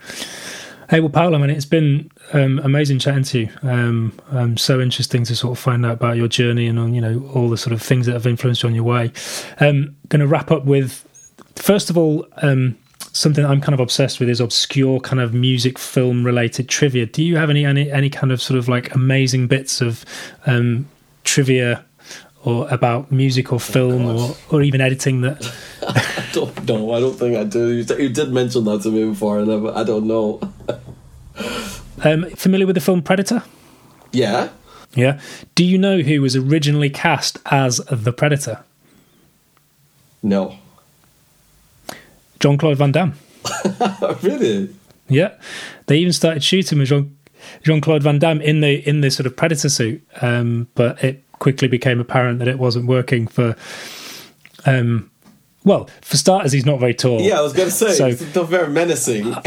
S1: Hey, well, Paulo, man, it's been um, amazing chatting to you. Um, um, so interesting to sort of find out about your journey and on you know all the sort of things that have influenced you on your way. Um, going to wrap up with first of all um, something I'm kind of obsessed with is obscure kind of music film related trivia. Do you have any any any kind of sort of like amazing bits of um, trivia? Or about music or film or, or even editing that
S2: I don't know. I don't think I do. You, did mention that to me before, and I, I don't know.
S1: um, familiar with the film Predator?
S2: Yeah.
S1: Yeah. Do you know who was originally cast as the Predator?
S2: No.
S1: Jean Claude Van Damme.
S2: really?
S1: Yeah. They even started shooting with Jean Jean Claude Van Damme in the in the sort of Predator suit, um, but it quickly became apparent that it wasn't working for. Um, well, for starters, he's not very tall.
S2: Yeah, I was gonna say
S1: So-
S2: it's not very menacing.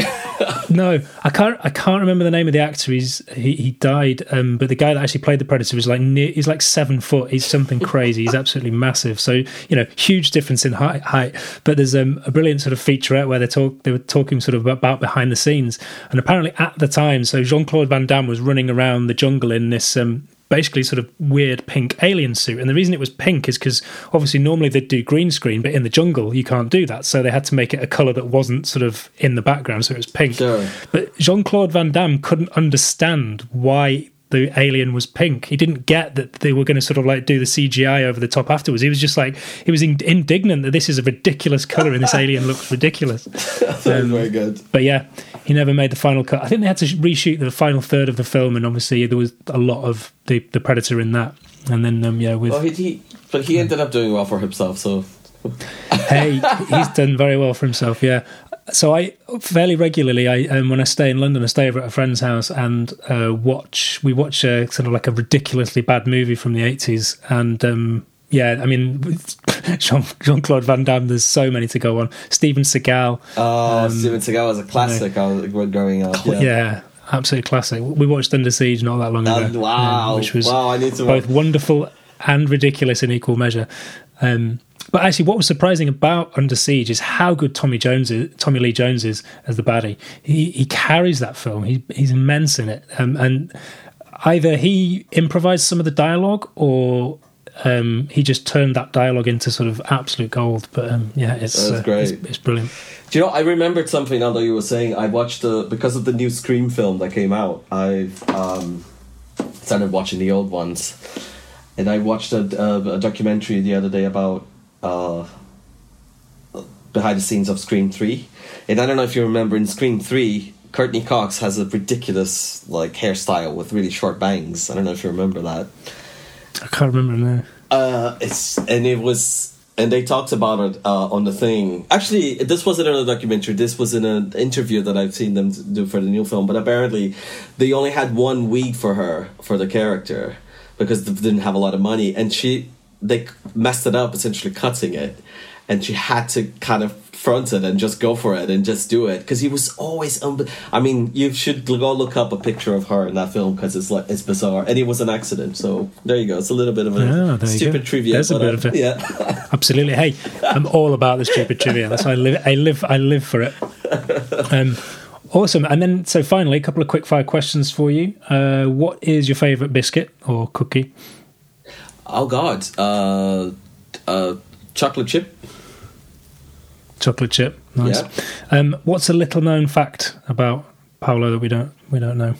S1: No, I can't. I can't remember the name of the actor. He's he, he died, um, but the guy that actually played the Predator was like near, he's like seven foot. He's something crazy. He's absolutely massive. So you know, huge difference in height. height. But there's um, a brilliant sort of featurette where they talk. They were talking sort of about behind the scenes, and apparently at the time, so Jean Claude Van Damme was running around the jungle in this. Um, basically sort of weird pink alien suit and the reason it was pink is because obviously normally they'd do green screen but in the jungle you can't do that so they had to make it a color that wasn't sort of in the background so it was pink
S2: Sure.
S1: but Jean Claude Van Damme couldn't understand why the alien was pink. He didn't get that they were going to sort of like do the CGI over the top afterwards. He was just like, he was in- indignant that this is a ridiculous color and this alien looks ridiculous.
S2: That's
S1: Um,
S2: very good.
S1: But yeah, he never made the final cut. I think they had to reshoot the final third of the film, and obviously there was a lot of the, the Predator in that. And then, um, yeah, with
S2: Well, he, he but he ended up doing well for himself. So
S1: hey, he's done very well for himself. Yeah. So I fairly regularly, I um, when I stay in London, I stay over at a friend's house and uh, watch. We watch a sort of like a ridiculously bad movie from the eighties, and um, yeah, I mean Jean Claude Van Damme. There's so many to go on. Steven Seagal.
S2: Oh, Steven Seagal was a classic. I was growing up.
S1: Yeah.
S2: Yeah.
S1: absolute classic. We watched Under Siege not that long ago.
S2: Uh, wow.
S1: um, which was
S2: wow. I need to.
S1: both wonderful and ridiculous in equal measure. Um, but actually, what was surprising about Under Siege is how good Tommy Jones is, Tommy Lee Jones is as the baddie. He he carries that film. He, he's immense in it, um, and either he improvised some of the dialogue or. Um, he just turned that dialogue into sort of absolute gold, but um, yeah, it's, uh,
S2: great.
S1: it's it's brilliant.
S2: Do you know? I remembered something that you were saying. I watched the because of the new Scream film that came out. I've um, started watching the old ones, and I watched a, a, a documentary the other day about uh, behind the scenes of Scream Three. And I don't know if you remember in Scream Three, Courteney Cox has a ridiculous like hairstyle with really short bangs. I don't know if you remember that.
S1: I can't remember now.
S2: Uh, it's and it was and they talked about it uh, on the thing. Actually, this wasn't in a documentary. This was in an interview that I've seen them do for the new film. But apparently, they only had one week for her for the character because they didn't have a lot of money, and she they messed it up essentially cutting it, and she had to kind of front it and just go for it and just do it because he was always un- I mean you should go look up a picture of her in that film because it's like it's bizarre and it was an accident so there you go it's a little bit of a
S1: you
S2: stupid trivia
S1: There's a bit
S2: uh,
S1: of it.
S2: yeah
S1: Absolutely. Hey, I'm all about the stupid trivia. That's why I live. I live. I live for it. Um, awesome. And then, so finally, a couple of quick fire questions for you. Uh, what is your favourite biscuit or cookie?
S2: oh god uh uh chocolate chip
S1: Chocolate chip. Nice. Um, what's a little known fact about Paulo that we don't we don't know?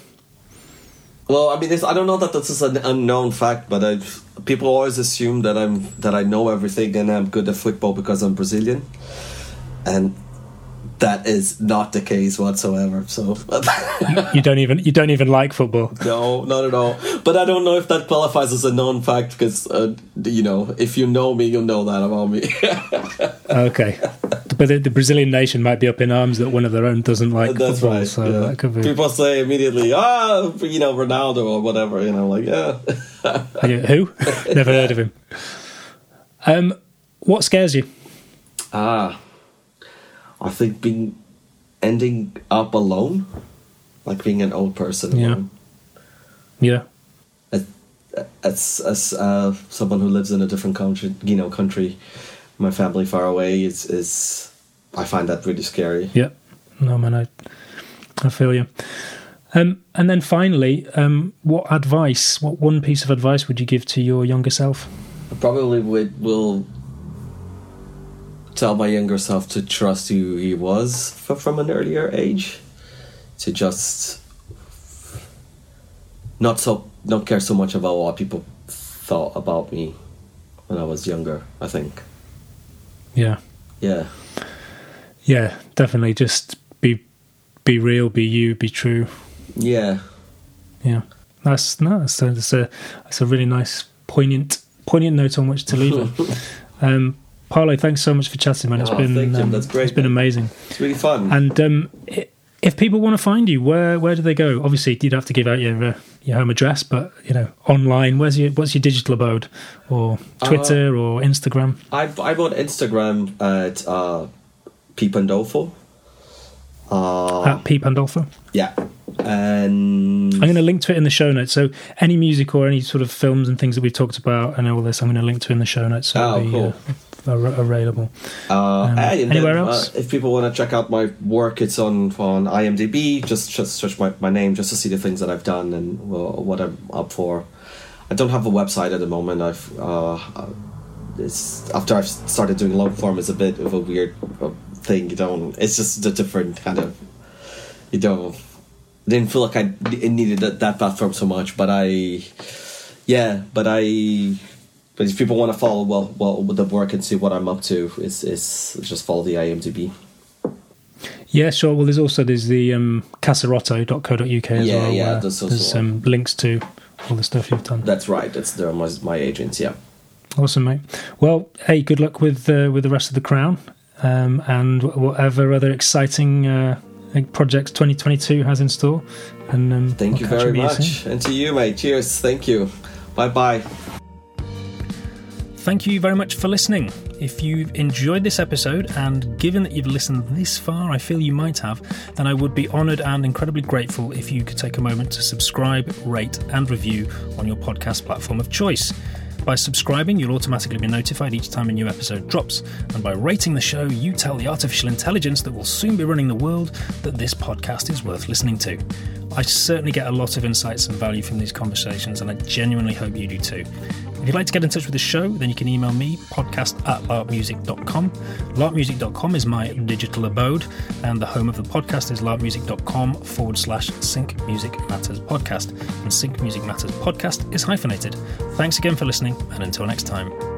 S2: Well, I mean, it's, I don't know that this is an unknown fact, but I've, people always assume that I'm that I know everything and I'm good at football because I'm Brazilian, and that is not the case whatsoever. So
S1: You don't even you don't even like football.
S2: no, not at all. But I don't know if that qualifies as a known fact because uh, you know, if you know me, you'll know that about me.
S1: Okay, but the, the Brazilian nation might be up in arms that one of their own doesn't like
S2: That's
S1: football.
S2: right.
S1: So
S2: yeah.
S1: that could be.
S2: People say immediately, ah, you know, Ronaldo or whatever. You know, like yeah.
S1: Yeah, Who? Never heard of him. Um, what scares you?
S2: Ah, I think being ending up alone, like being an old person.
S1: Yeah.
S2: alone.
S1: Yeah.
S2: As as, as uh, someone who lives in a different country, you know, country, my family far away is is I find that really scary.
S1: Yeah. No, man, I, I feel you. Um, and then finally, um, what advice, what one piece of advice would you give to your younger self?
S2: I probably would will tell my younger self to trust who he was from an earlier age, to just not so not care so much about what people thought about me when I was younger. I think,
S1: Yeah.
S2: yeah,
S1: Yeah, definitely. Just be, be real, be you, be true.
S2: yeah.
S1: Yeah. That's, a, that's a, that's a really nice, poignant, poignant note on which to leave it. um, Paulo, thanks so much for chatting, man. It's
S2: Oh,
S1: been, um,
S2: That's great,
S1: It's been amazing.
S2: It's really fun.
S1: And um, if people want to find you, where where do they go? Obviously, you'd have to give out your uh, your home address, but you know, online. Where's your what's your digital abode, or
S2: Uh,
S1: Twitter or Instagram?
S2: I I'm on Instagram at uh, Peepandolfo. Uh,
S1: At P Pandolpho.
S2: yeah, and
S1: I'm going to link to it in the show notes. So any music or any sort of films and things that we've talked about and all this, I'm going to link to in the show notes. So
S2: Oh,
S1: be,
S2: cool.
S1: uh, ar- available.
S2: Uh,
S1: Um, anywhere
S2: then,
S1: else?
S2: Uh, if people want to check out my work, it's on on IMDb. Just just search my, my name just to see the things that I've done and well, what I'm up for. I don't have a website at the moment. I've uh, uh, it's after I've started doing long form. It's a bit of a weird uh, thing. You don't. It's just a different kind of. You don't. Didn't feel like I needed that, that platform so much, but I. Yeah, but I. But if people want to follow well, well with the work and see what I'm up to, is is just follow the IMDb.
S1: Yeah, sure. Well, there's also there's the um, casarotto.co.uk as
S2: Yeah,
S1: well.
S2: yeah, there's
S1: there's um, links to all the stuff you've done.
S2: That's right. That's their my, my agents. Yeah.
S1: Awesome, mate. Well, hey, good luck with uh, with the rest of the crown, um, and whatever other exciting uh, projects 2022 has in store. And um,
S2: Thank
S1: I'll
S2: you very
S1: soon.
S2: much, and to you, mate. Cheers. Thank you. Bye bye.
S1: Thank you very much for listening. If you've enjoyed this episode, and given that you've listened this far, I feel you might have, then I would be honoured and incredibly grateful if you could take a moment to subscribe, rate, and review on your podcast platform of choice. By subscribing, you'll automatically be notified each time a new episode drops, and by rating the show, you tell the artificial intelligence that will soon be running the world that this podcast is worth listening to. I certainly get a lot of insights and value from these conversations, and I genuinely hope you do too. If you'd like to get in touch with the show, then you can email me, podcast at larpmusic.com. Larpmusic.com is my digital abode, and the home of the podcast is larpmusic.com forward slash Sync Music Matters Podcast. And Sync Music Matters Podcast is hyphenated. Thanks again for listening, and until next time.